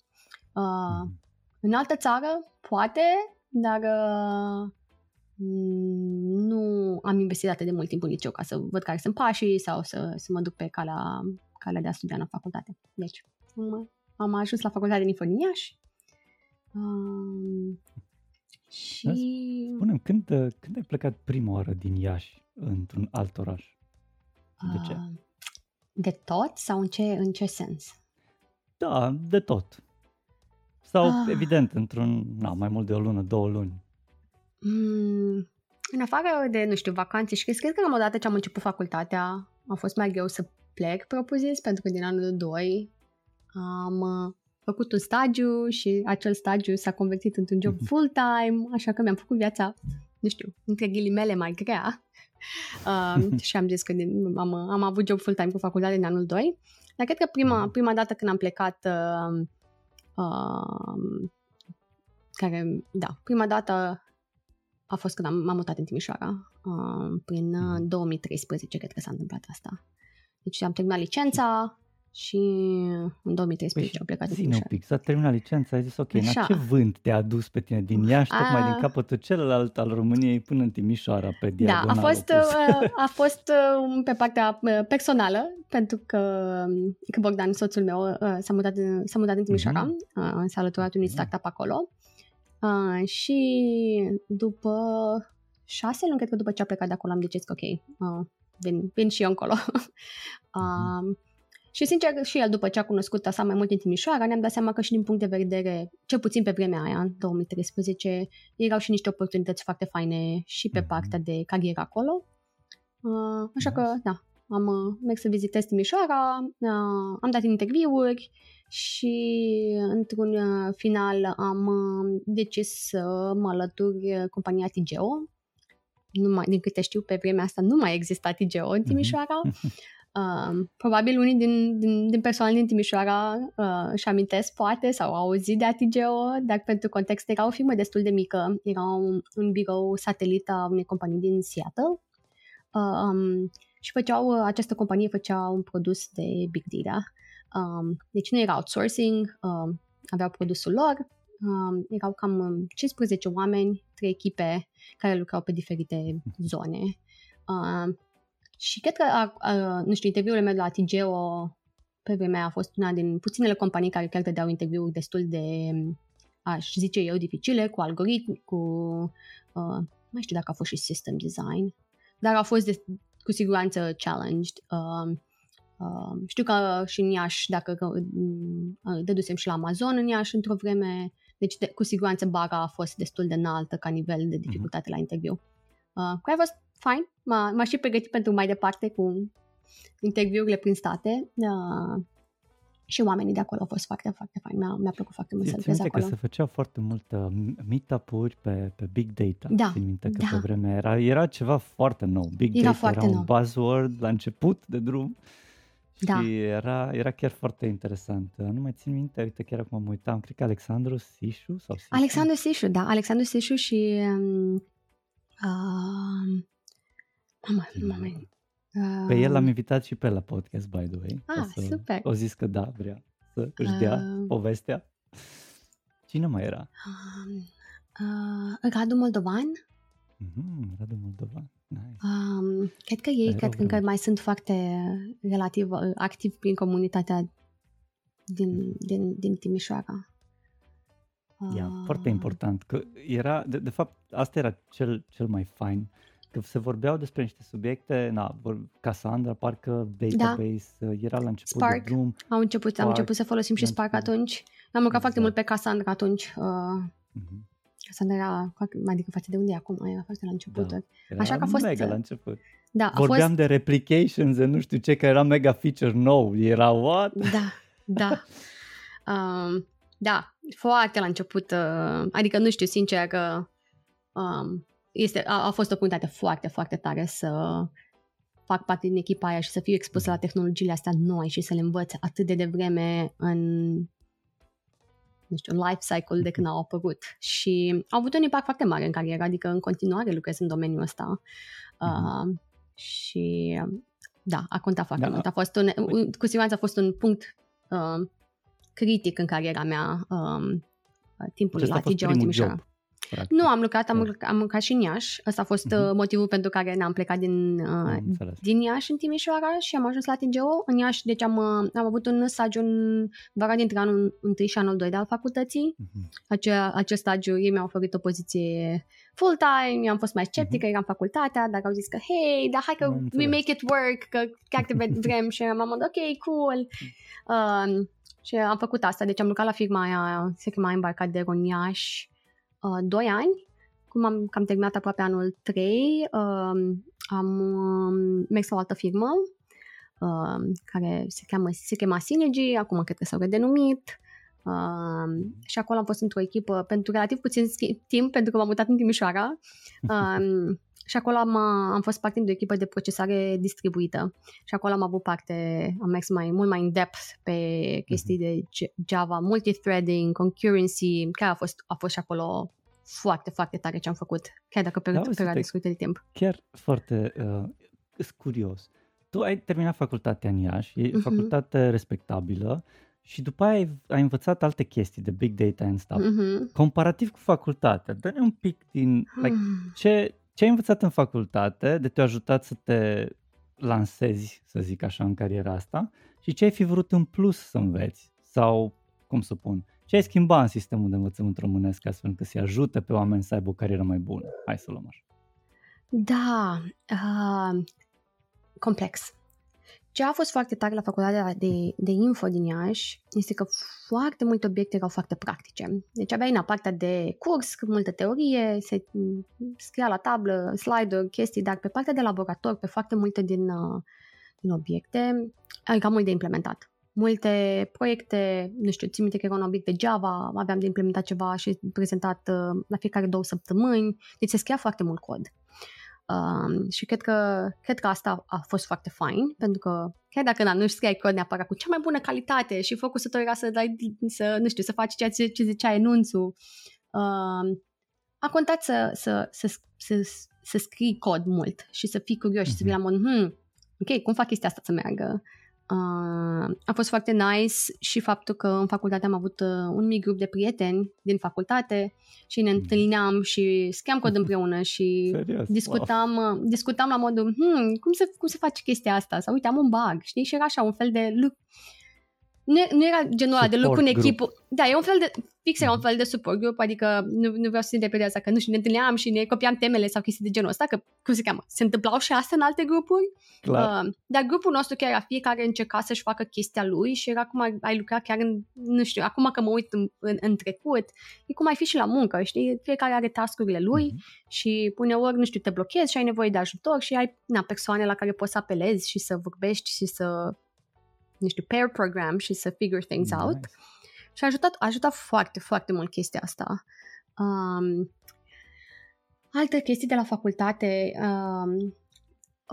Uh, uh-huh. În altă țară, poate, dar uh, nu am investit atât de mult timp în liceu ca să văd care sunt pașii sau să, să mă duc pe calea, calea de a studia în facultate. Deci, am, am ajuns la facultatea din Info Iași. Um, și... Spune când, când ai plecat prima oară din Iași într-un alt oraș? De ce? Uh, de tot sau în ce, în ce sens? Da, de tot. Sau, ah. evident, într-un, na, mai mult de o lună, două luni. Mm, în afară de, nu știu, vacanțe și cred că la odată ce am început facultatea a fost mai greu să plec, propriu-zis, pentru că din anul 2 am uh, făcut un stagiu și acel stagiu s-a convertit într-un job mhm. full-time, așa că mi-am făcut viața, nu știu, între ghilimele mai grea. Uh, <laughs> și am zis că din, am, am avut job full-time cu facultatea din anul 2. Dar cred că prima, mhm. prima dată când am plecat uh, uh, care, da, prima dată a fost când am, m-am mutat în Timișoara, uh, prin uh, 2013, cred că s-a întâmplat asta. Deci am terminat licența și în 2013 păi am plecat în Timișoara. un pic, s-a terminat licența, ai zis ok, Așa. în ce vânt te-a adus pe tine din Iași, a... tocmai din capătul celălalt al României până în Timișoara, pe diagonală? Da, a fost, uh, a fost uh, pe partea uh, personală, pentru că, că Bogdan, soțul meu, s-a mutat, s-a mutat în Timișoara, uh-huh. s-a alăturat unui startup acolo Uh, și după șase luni, cred că după ce a plecat de acolo, am decis că ok, uh, vin, vin și eu încolo. uh, <laughs> și sincer, și el, după ce a cunoscut asta mai mult în Timișoara, ne-am dat seama că și din punct de vedere, cel puțin pe vremea aia, în 2013, erau și niște oportunități foarte faine și pe mhm. partea de carieră acolo. Uh, așa că, da, am uh, mers să vizitez Timișoara, uh, am dat interviuri și într-un uh, final am uh, decis să mă alătur uh, compania Tigeo. Nu mai, din câte știu, pe vremea asta nu mai exista Tigeo în mhm. Timișoara. <laughs> Uh, probabil unii din, din, din persoane din Timișoara uh, își amintesc, poate, sau au auzit de Atigeo, dar pentru context era o firmă destul de mică. Era un, un birou satelit a unei companii din Seattle. Uh, um, și făceau, această companie făcea un produs de big data Um, deci nu era outsourcing, um, aveau produsul lor, um, erau cam 15 um, oameni, trei echipe care lucrau pe diferite mhm. zone. Um, și cred că, uh, nu știu, interviul meu la TGO pe vremea a fost una din puținele companii care chiar dădeau interviuri destul de, aș zice eu, dificile, cu algoritmi, cu, uh, mai știu dacă a fost și system design, dar a fost de, cu siguranță challenged. Uh, Uh, știu că și în Iași, dacă uh, dădusem și la Amazon în Iași într-o vreme, deci de, cu siguranță bara a fost destul de înaltă ca nivel de dificultate uh-huh. la interviu. Uh, care a fost fine, m-a, m-a și pregătit pentru mai departe cu interviurile prin state. Uh, și oamenii de acolo au fost foarte, foarte fain. Mi-a, mi-a plăcut foarte mult să lucrez acolo. că se făceau foarte mult uh, meetup-uri pe, pe Big Data. Da, Țin minte că da. pe vremea era, era ceva foarte nou. Big era Data era un nou. buzzword la început de drum. Da. Și era, era chiar foarte interesant. Nu mai țin minte, uite, chiar acum mă uitam, cred că Alexandru Sișu sau Sișu? Alexandru Sișu, da, Alexandru Sișu și um, uh, mama, moment. Uh, pe el l-am invitat și pe la podcast, by the way. Ah, să, super. O zis că da, vrea să își dea uh, povestea. Cine mai era? Uh, uh, Radu Moldovan. Mm-hmm, Radu Moldovan. Nice. Um, cred că ei, cred că încă mai sunt foarte relativ uh, activi prin comunitatea din, din, din Timișoara. Yeah, uh, foarte important. Că era, de, de fapt, asta era cel, cel mai fain. Că se vorbeau despre niște subiecte, na, Cassandra, parcă database, da. era la început Spark. de drum. Am început, Spark, am început să folosim și Spark atunci. Am lucrat exact. foarte mult pe Cassandra atunci. Uh, uh-huh. Asta nu era, adică față de unde e acum, era foarte la început. Da. Era Așa că a fost... mega la început. Da, a Vorbeam fost... de replications, de nu știu ce, că era mega feature nou. Era what? Da, da. Um, da, foarte la început, uh, adică nu știu, sincer, că um, este, a, a fost o oportunitate foarte, foarte tare să fac parte din echipa aia și să fiu expusă la tehnologiile astea noi și să le învăț atât de devreme în nu știu, un life cycle de când au apărut și au avut un impact foarte mare în carieră, adică în continuare lucrez în domeniul ăsta uh, uh, și da, a contat foarte da. mult. A fost un, un, cu siguranță a fost un punct uh, critic în cariera mea um, timpul Acesta la TGO în Timișoara. Job. Practic. Nu, am lucrat, am, Da. lucrat, am lucrat și în Iași. Ăsta a fost uh-huh. motivul pentru care ne-am plecat din, uh, Am înțeles. din Iași în Timișoara și am ajuns la TGO. În Iași, deci am, uh, am avut un stagiu în vara dintre anul 1 și anul 2 de al facultății. Mhm. Acea, acest stagiu, ei mi-au oferit o poziție full-time, eu am fost mai sceptică, eram facultatea, dar au zis că, hei, dar hai că Am we înțeles. make it work, că chiar te ve- <laughs> vrem și am mod, ok, cool. Um, și am făcut asta, deci am lucrat la firma aia, se chema Embarcadero în Iași, uh, 2 ani, cum am, că am terminat aproape anul 3, um, am um, mers la o altă firmă um, care se, cheamă, se chema Synergy, acum cred că s-au redenumit. Um, și acolo am fost într-o echipă pentru relativ puțin schi- timp, pentru că m-am mutat în Timișoara. <laughs> Um, și acolo am, am fost parte de o echipă de procesare distribuită. Și acolo am avut parte, am mers mai mult mai in depth pe chestii de J- Java, multithreading, concurrency, care a fost, a fost și acolo foarte, foarte tare ce am făcut, chiar dacă pe Da, o uite, perioadă te- scurtă de timp. Chiar foarte uh, sunt curios. Tu ai terminat facultatea în Iași, e Mhm. facultate respectabilă și după aia ai, ai învățat alte chestii de big data and stuff. Mhm. Comparativ cu facultatea, dă-ne un pic din... Like, Hmm. ce, ce ai învățat în facultate de te-a ajutat să te lansezi, să zic așa, în cariera asta și ce ai fi vrut în plus să înveți? Sau, cum să pun, ce ai schimba în sistemul de învățământ românesc astfel încât să-i ajute pe oameni să aibă o carieră mai bună? Hai să luăm așa. Da, uh, complex. Ce a fost foarte tare la facultatea de, de info din Iași este că foarte multe obiecte erau foarte practice. Deci aveai în partea de curs, multă teorie, se m, scria la tablă, slide-uri, chestii, dar pe partea de laborator, pe foarte multe din, uh, din obiecte, era mult de implementat. Multe proiecte, nu știu, țin minte că era un obiect de Java, aveam de implementat ceva și prezentat uh, la fiecare două săptămâni, deci se scria foarte mult cod. Um, și cred că, cred că asta a fost foarte fain, pentru că chiar dacă na, nu scriai cod neapărat cu cea mai bună calitate și focusul tău era să dai, să, nu știu, să faci ceea ce, ce zicea enunțul, um, a contat să, să, să, să, să scrii cod mult și să fii curios și să fii la mod, hmm, ok, cum fac chestia asta să meargă? Uh, a fost foarte nice și faptul că în facultate am avut uh, un mic grup de prieteni din facultate și ne Mhm. întâlneam și scriam cod împreună <laughs> și Serios? discutam, uh, discutam la modul, hmm, cum se, cum se face chestia asta? Sau uite, am un bug, știi? Și era așa un fel de look. Nu, nu era genul ăla de lucru în Support group. echipă. Da, e un fel de, fix era un Mhm. fel de support group, adică nu, nu vreau să se interprete asta, că nu știu, ne întâlneam și ne copiam temele sau chestii de genul ăsta, că, cum se cheamă, se întâmplau și astea în alte grupuri, Clar. Uh, dar grupul nostru chiar era fiecare încerca să-și facă chestia lui și era cum ai, ai lucrat chiar în, nu știu, acum că mă uit în, în, în trecut, e cum ai fi și la muncă, știi? Fiecare are tascurile lui Mhm. și uneori, nu știu, te blochezi și ai nevoie de ajutor și ai na, persoane la care poți să apelezi și să vorbești și să, nu știu, pair program și să figure things Nice. out. Și a ajutat, a ajutat foarte, foarte mult chestia asta. Um, alte chestii de la facultate, um,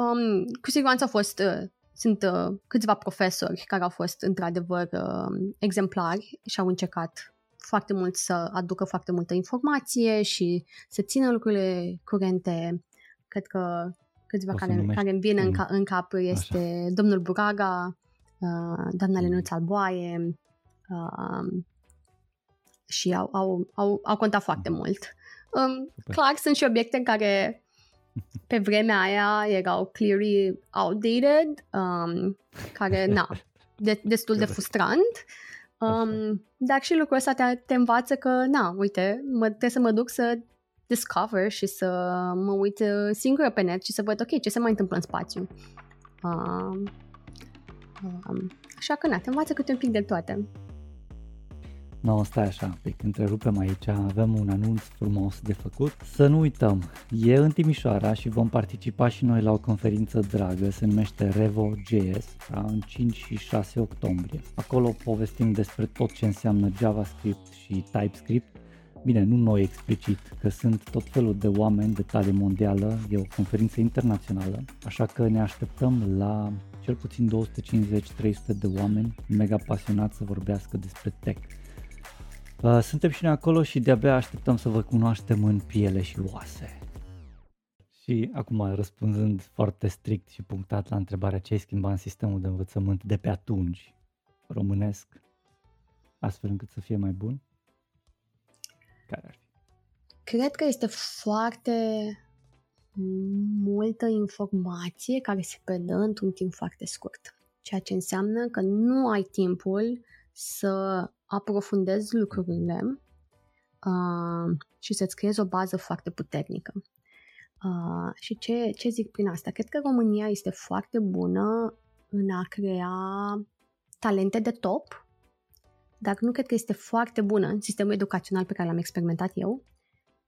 um, cu siguranță au fost, uh, sunt uh, câțiva profesori care au fost într-adevăr uh, exemplari și au încercat foarte mult să aducă foarte multă informație și să țină lucrurile curente. Cred că câțiva O să care, numești care îmi vin în, un- ca, în cap este domnul Buraga, uh, doamna Mm. Lenuț Alboaie, uh, și au, au, au, au contat foarte mult. Um, Super. clar, sunt și obiecte în care pe vremea aia erau clearly outdated, um, care, na, <laughs> de, destul de Corect. frustrant. Um, dar și lucrul ăsta te, te învață că, na, uite, mă, trebuie să mă duc să discover și să mă uit uh, singură pe net și să văd, ok, ce se mai întâmplă în spațiu. Um, um, așa că, na, te învață câte un pic de toate. No, stai așa, pic, întrerupem aici, avem un anunț frumos de făcut. Să nu uităm, e în Timișoara și vom participa și noi la o conferință dragă, se numește Revo.js, da, în 5 și 6 octombrie. Acolo povestim despre tot ce înseamnă JavaScript și TypeScript, Bine, nu noi explicit, că sunt tot felul de oameni de talie mondială, e o conferință internațională, așa că ne așteptăm la cel puțin 250-300 de oameni mega pasionați să vorbească despre tech. Uh, suntem și noi acolo și de-abia așteptăm să vă cunoaștem în piele și oase. Și acum răspunzând foarte strict și punctat la întrebarea ce ai schimbat în sistemul de învățământ de pe atunci, românesc, astfel încât să fie mai bun? Care ar fi? Cred că este foarte multă informație care se predă într-un timp foarte scurt. Ceea ce înseamnă că nu ai timpul să aprofundezi lucrurile uh, și să-ți creezi o bază foarte puternică. Uh, și ce, ce zic prin asta? Cred că România este foarte bună în a crea talente de top, dar nu cred că este foarte bună în sistemul educațional pe care l-am experimentat eu,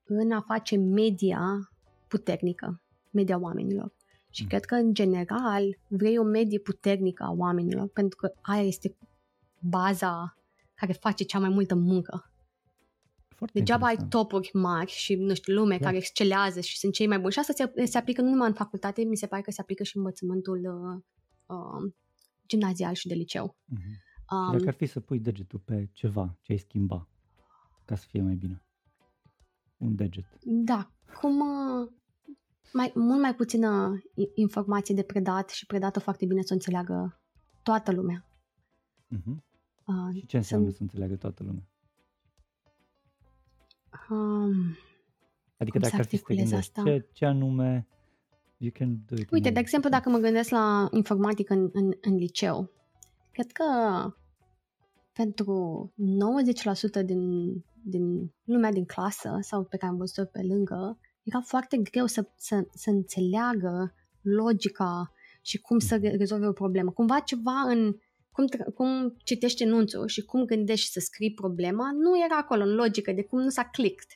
în a face media puternică, media oamenilor. Și mm. cred că, în general, vrei o medie puternică a oamenilor, pentru că aia este baza care face cea mai multă muncă. Foarte Degeaba ai topuri mari și, nu știu, lume da. care excelează și sunt cei mai buni. Și asta se, se aplică nu numai în facultate, mi se pare că se aplică și în învățământul uh, uh, gimnazial și de liceu. Uh-huh. Um, dacă ar fi să pui degetul pe ceva ce ai schimba ca să fie mai bine? Un deget. Da. Cum... Uh, mai, mult mai puțină informație de predat și predată foarte bine să o înțeleagă toată lumea. Uh-huh. Uh, și ce înseamnă sunt... să înțeleagă toată lumea? Um, adică dacă ar fi să te gândești, asta? Ce, ce anume you can do it Uite, de exemplu, dacă mă gândesc la informatică în, în, în liceu, cred că pentru 90% din, din lumea din clasă sau pe care am văzut-o pe lângă, era foarte greu să, să, să înțeleagă logica și cum să mhm. rezolve o problemă. Cumva ceva în cum, cum citești enunțul și cum gândești să scrii problema, nu era acolo în logică de cum nu s-a clicked.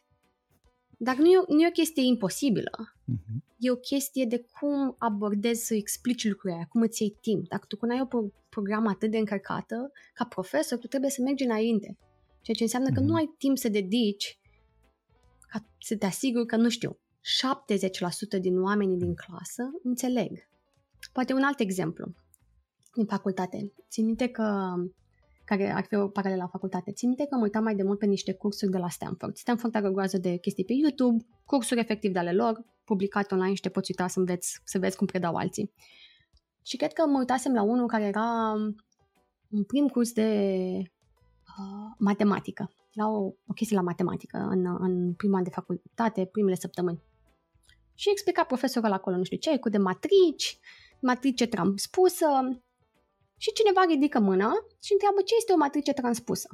Dar nu e, nu e o chestie imposibilă. Uh-huh. E o chestie de cum abordezi să explici lucrurile cum îți iei timp. Dacă tu ai o pro- programă atât de încărcată, ca profesor, tu trebuie să mergi înainte. Ceea ce înseamnă uh-huh. că nu mhm. ai timp să dedici ca să te asiguri că, nu știu, 70% din oamenii din clasă înțeleg. Poate un alt exemplu din facultate. Țin minte că care ar fi o paralelă la facultate. Țin minte că mă uitam mai de mult pe niște cursuri de la Stanford. Stanford are o groază de chestii pe YouTube, cursuri efectiv de ale lor, publicate online și te poți uita să înveți, să vezi cum predau alții. Și cred că mă uitasem la unul care era un prim curs de uh, matematică. Era o, o chestie la matematică în, în prima an de facultate, primele săptămâni. Și explica profesorul acolo, nu știu ce, cu de matrici, matrice transpusă, și cineva ridică mâna și întreabă ce este o matrice transpusă,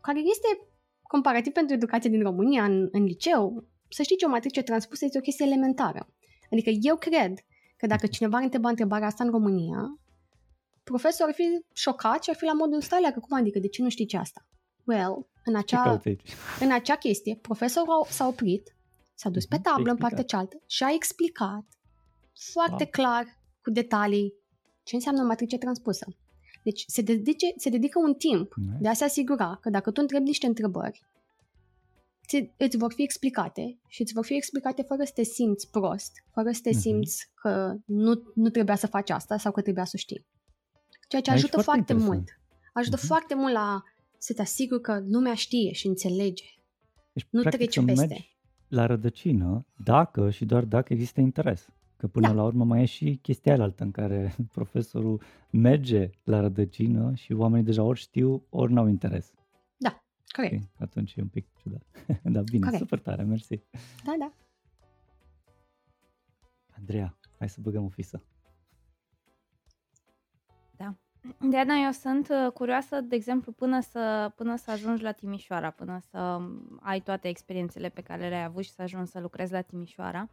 care este comparativ pentru educație din România, în, în liceu, să știi ce o matrice transpusă este o chestie elementară. Adică eu cred că dacă cineva ar întreba întrebarea asta în România, profesorul ar fi șocat și ar fi la modul stai că cum adică, de ce nu știi ce asta? Well, în acea, în acea chestie, profesorul s-a oprit, s-a dus pe mhm, tablă în partea cealaltă și a explicat foarte wow. clar, cu detalii, ce înseamnă o matrice transpusă? Deci se, dedice, se dedică un timp nice. de a se asigura că dacă tu întrebi niște întrebări, ți, îți vor fi explicate și îți vor fi explicate fără să te simți prost, fără să te uh-huh. simți că nu, nu trebuia să faci asta sau că trebuia să știi. Ceea ce Aici ajută foarte, foarte mult. Ajută uh-huh. foarte mult la să te asiguri că lumea știe și înțelege. Deci, nu treci peste. la rădăcină dacă și doar dacă există interes. Că până da. la urmă mai e și chestia altă în care <laughs> profesorul merge la rădăcină și oamenii deja ori știu, ori n-au interes. Da, corect. Okay, atunci e un pic ciudat. <laughs> da, bine, corect. super tare, mersi. Da, da. Andreea, hai să băgăm o fisă. Da. Diana, eu sunt uh, curioasă, de exemplu, până să, până să ajungi la Timișoara, până să ai toate experiențele pe care le-ai avut și să ajungi să lucrezi la Timișoara.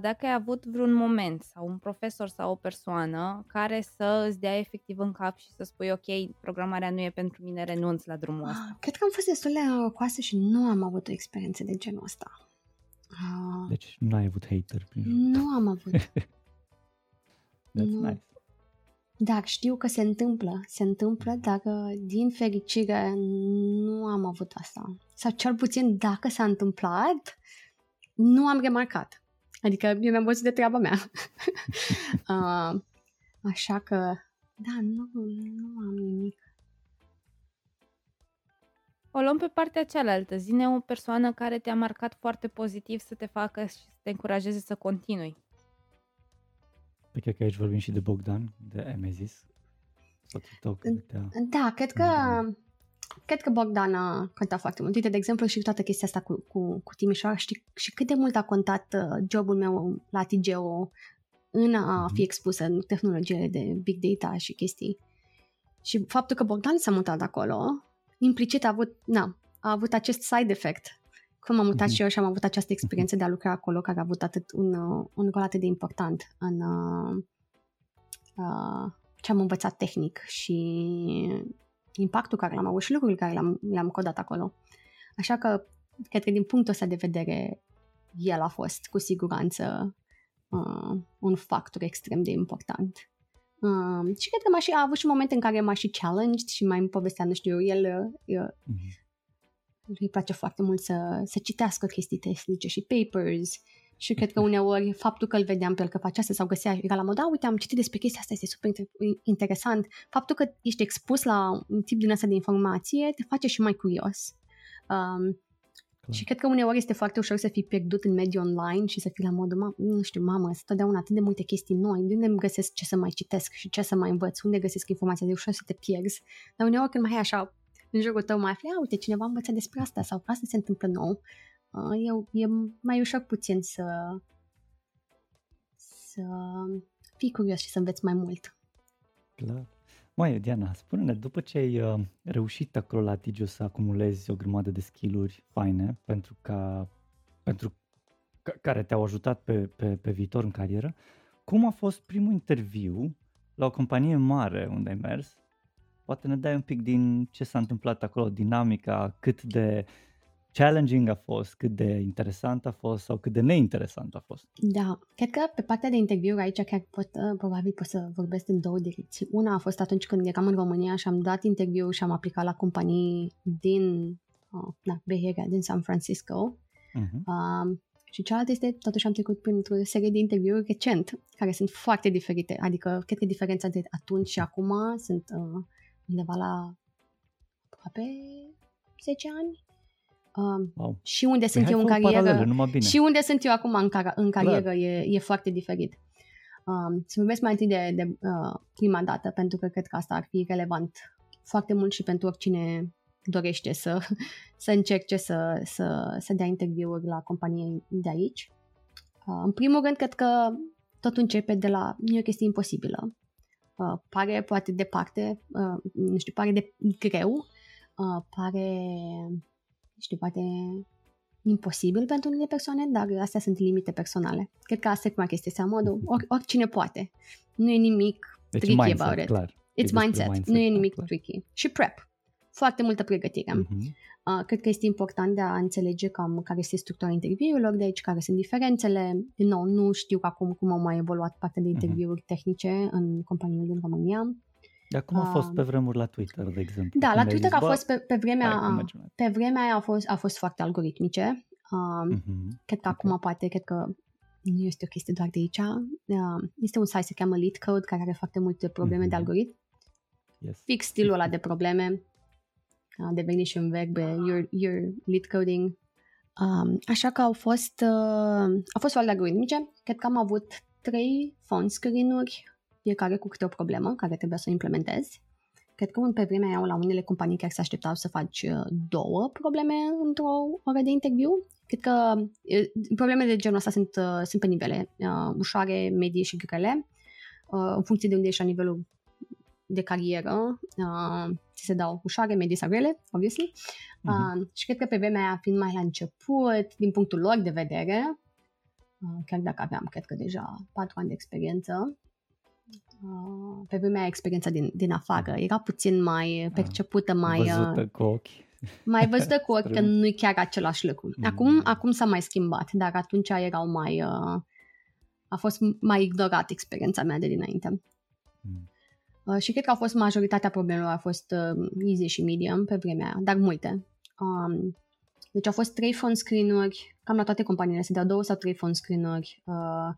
dacă ai avut vreun moment sau un profesor sau o persoană care să îți dea efectiv în cap și să spui ok, programarea nu e pentru mine, renunț la drumul ăsta. Ah, cred că am fost destul de norocoasă și nu am avut o experiență de genul ăsta. Ah. Deci nu ai avut hater prin Nu am avut. <laughs> That's nu. nice. Dar știu că se întâmplă, se întâmplă, dar din fericire nu am avut asta. Sau cel puțin dacă s-a întâmplat, nu am remarcat. Adică eu mi-am văzut de treaba mea. <laughs> uh, așa că, da, nu, nu am nimic. O luăm pe partea cealaltă. Zine o persoană care te-a marcat foarte pozitiv să te facă și să te încurajeze să continui. Păi cred că aici vorbim și de Bogdan, de Emezis. Da, cred că cred că Bogdan a contat foarte mult. Uite, de exemplu, și toată chestia asta cu, cu, cu Timișoara, știi și cât de mult a contat uh, jobul meu la TGO în a mhm. fi expus în tehnologiile de big data și chestii. Și faptul că Bogdan s-a mutat acolo, implicit a avut, na, a avut acest side effect. Cum am mutat mm-hmm. și eu și am avut această experiență de a lucra acolo, care a avut atât un, uh, un rol atât de important în uh, uh, ce am învățat tehnic și impactul care l-am avut și lucrurile care le-am, le-am codat acolo. Așa că, cred că din punctul ăsta de vedere, el a fost cu siguranță uh, un factor extrem de important. Uh, și cred că m-a și, a avut și momente în care m-a și challenged și mai îmi povestea, nu știu, el uh, mm-hmm. Îi place foarte mult să, să citească chestii tehnice și papers și cred că <laughs> uneori faptul că îl vedeam pe el că face asta sau găsea, era la mod, da, uite, am citit despre chestia asta, este super interesant. Faptul că ești expus la un tip din asta de informație te face și mai curios. Um, și cred că uneori este foarte ușor să fii pierdut în mediul online și să fii la modul, nu știu, mamă, sunt totdeauna atât de multe chestii noi, de unde îmi găsesc ce să mai citesc și ce să mai învăț, unde găsesc informația, de ușor să te pierzi. Dar uneori când mai ai așa în jurul tău mai afli, uite, cineva a învățat despre asta sau asta se întâmplă nou e, e mai ușor puțin să, să fii curios și să înveți mai mult. Clar. Mai, Diana, spune-ne, după ce ai uh, reușit acolo la Tigio să acumulezi o grămadă de skill-uri faine pentru, ca, pentru ca, care te-au ajutat pe, pe, pe viitor în carieră, cum a fost primul interviu la o companie mare unde ai mers? Poate ne dai un pic din ce s-a întâmplat acolo, dinamica, cât de uh, challenging a fost, cât de interesant a fost sau cât de neinteresant a fost. Da, cred că pe partea de interviu aici chiar pot, uh, probabil pot să vorbesc în două direcții. Una a fost atunci când eram în România și am dat interviu și am aplicat la companii din uh, na, Beherea, din San Francisco. Uh-huh. Uh, și cealaltă este, totuși am trecut printr-o serie de interviuri recent, care sunt foarte diferite. Adică, cred că diferența între atunci și acum sunt uh, undeva la aproape 10 ani, Um, wow. Și unde păi sunt eu în carieră și unde sunt eu acum în, car- în carieră e, e foarte diferit. Um, să vorbesc mai întâi de, de uh, prima dată, pentru că cred că asta ar fi relevant foarte mult și pentru oricine dorește să, <laughs> să încerce să, să, să dea interviuri la companie de aici. Uh, în primul rând, cred că tot începe de la, nu e o chestie imposibilă. Uh, pare poate departe, uh, nu știu, pare de greu, uh, pare știu, poate imposibil pentru unele persoane, dar astea sunt limite personale. Cred că asta e cum chestia asta, modul, or, oricine poate. Nu e nimic deci tricky mindset, about it. Clar. It's mindset. mindset. Nu e nimic clar. tricky. Și prep. Foarte multă pregătire. Uh-huh. Uh, cred că este important de a înțelege cam care este structura interviurilor de aici, care sunt diferențele. Din nou, nu știu acum cum au mai evoluat partea de mhm. interviuri uh-huh. tehnice în companiile din România. Dar cum a fost pe vremuri la Twitter, de exemplu? Da, la Twitter zis, a fost pe, pe vremea pe vremea aia a fost, a fost foarte algoritmice. Uh, uh-huh. Cred că okay. acum poate, cred că nu este o chestie doar de aici. Uh, este un site se cheamă Lead Code care are foarte multe probleme uh-huh. de mhm. algoritm. Yes. Fix stilul ăla de probleme. A devenit și un verb, your, your lead coding. Um, așa că au fost, uh, au fost foarte algoritmice. Cred că am avut trei phone screen-uri fiecare cu câte o problemă care trebuia să o implementezi. Cred că pe vremea aia la unele companii chiar se așteptau să faci uh, două probleme într-o oră de interviu. Cred că uh, problemele de genul ăsta sunt, uh, sunt pe nivele, ușoare, medie și grele, în funcție de unde ești la nivelul de carieră, ți se dau ușoare, medie sau grele, obviously. Uh-huh. și cred că pe vremea aia, fiind mai la început, din punctul lor de vedere, uh, chiar dacă aveam, cred că deja patru ani de experiență. Uh, pe vremea aia experiența din, din afară era puțin mai percepută, mai... Văzută cu ochi. Mai văzută cu ochi <laughs> că nu-i chiar același lucru. Acum, mm. acum s-a mai schimbat, dar atunci erau mai... Uh, a fost mai ignorat experiența mea de dinainte. Mm. Uh, și cred că au fost majoritatea problemelor, a fost uh, easy și medium pe vremea aia, dar multe. Um, deci au fost trei phone screen-uri, cam la toate companiile se dau două sau trei phone screen-uri, uh,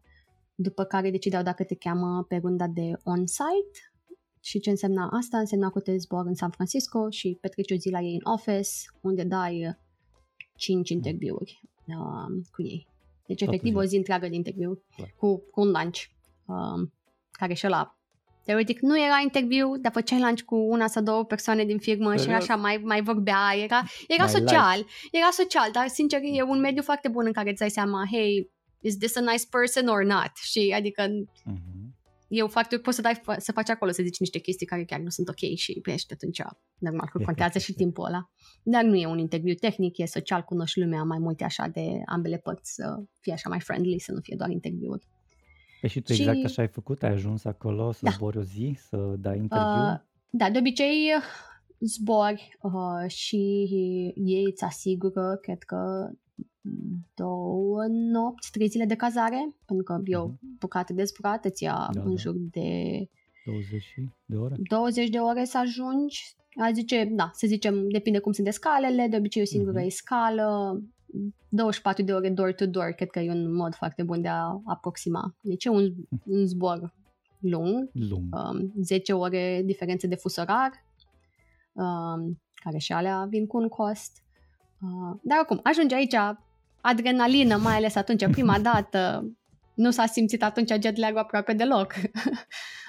după care decideau dacă te cheamă pe runda de on-site și ce însemna asta? Însemna că te zbor în San Francisco și petreci o zi la ei în office, unde dai 5 interviuri uh, cu ei. Deci, efectiv, o zi întreagă de interviu cu, cu un lunch, uh, care și ăla Teoretic nu era interviu, dar făceai lunch cu una sau două persoane din firmă și așa mai, mai vorbea, era, era social, light. era social, dar sincer e un mediu foarte bun în care îți dai seama, hey, is this a nice person or not? Și adică uh-huh. eu foarte poți să dai să faci acolo să zici niște chestii care chiar nu sunt ok și ești atunci normal că contează și <laughs> timpul ăla. Dar nu e un interviu tehnic, e social, cunoști lumea mai multe așa de ambele părți să fie așa mai friendly, să nu fie doar interviuri. Păi și tu exact și... așa ai făcut? Ai ajuns acolo să da. zbori o zi, să dai interviu? Uh, da, de obicei zbori uh, și ei îți asigură, cred că două nopți, trei zile de cazare, pentru că eu uh-huh. bucate de zburat îți ia da, în da. jur de 20 de ore? 20 de ore să ajungi. A zice, da, să zicem, depinde cum sunt de scalele, de obicei o singură uh-huh. scală, 24 de ore door-to-door, cred că e un mod foarte bun de a aproxima. Deci e un, un zbor lung, lung. Um, 10 ore diferență de fusorar, um, care și alea vin cu un cost. Uh, dar acum, ajunge aici adrenalină, mai ales atunci, prima <laughs> dată, nu s-a simțit atunci jet lag aproape deloc. <laughs>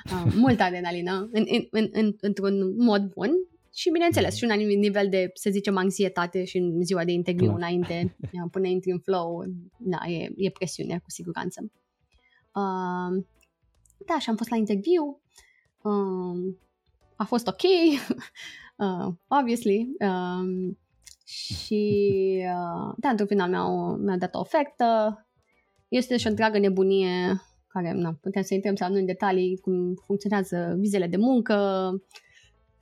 uh, multă adrenalină, în, în, în, în, într-un mod bun, și bineînțeles, și un anumit nivel de, să zicem, anxietate și în ziua de interviu Clar. înainte, <laughs> până intri în flow, da, e, e presiune, cu siguranță. Uh, da, și am fost la interviu, uh, a fost ok, <laughs> uh, obviously, uh, și <laughs> uh, da, într-un final mi-au, mi-au dat o ofertă, este și o întreagă nebunie care, nu, putem să intrăm sau nu în detalii cum funcționează vizele de muncă,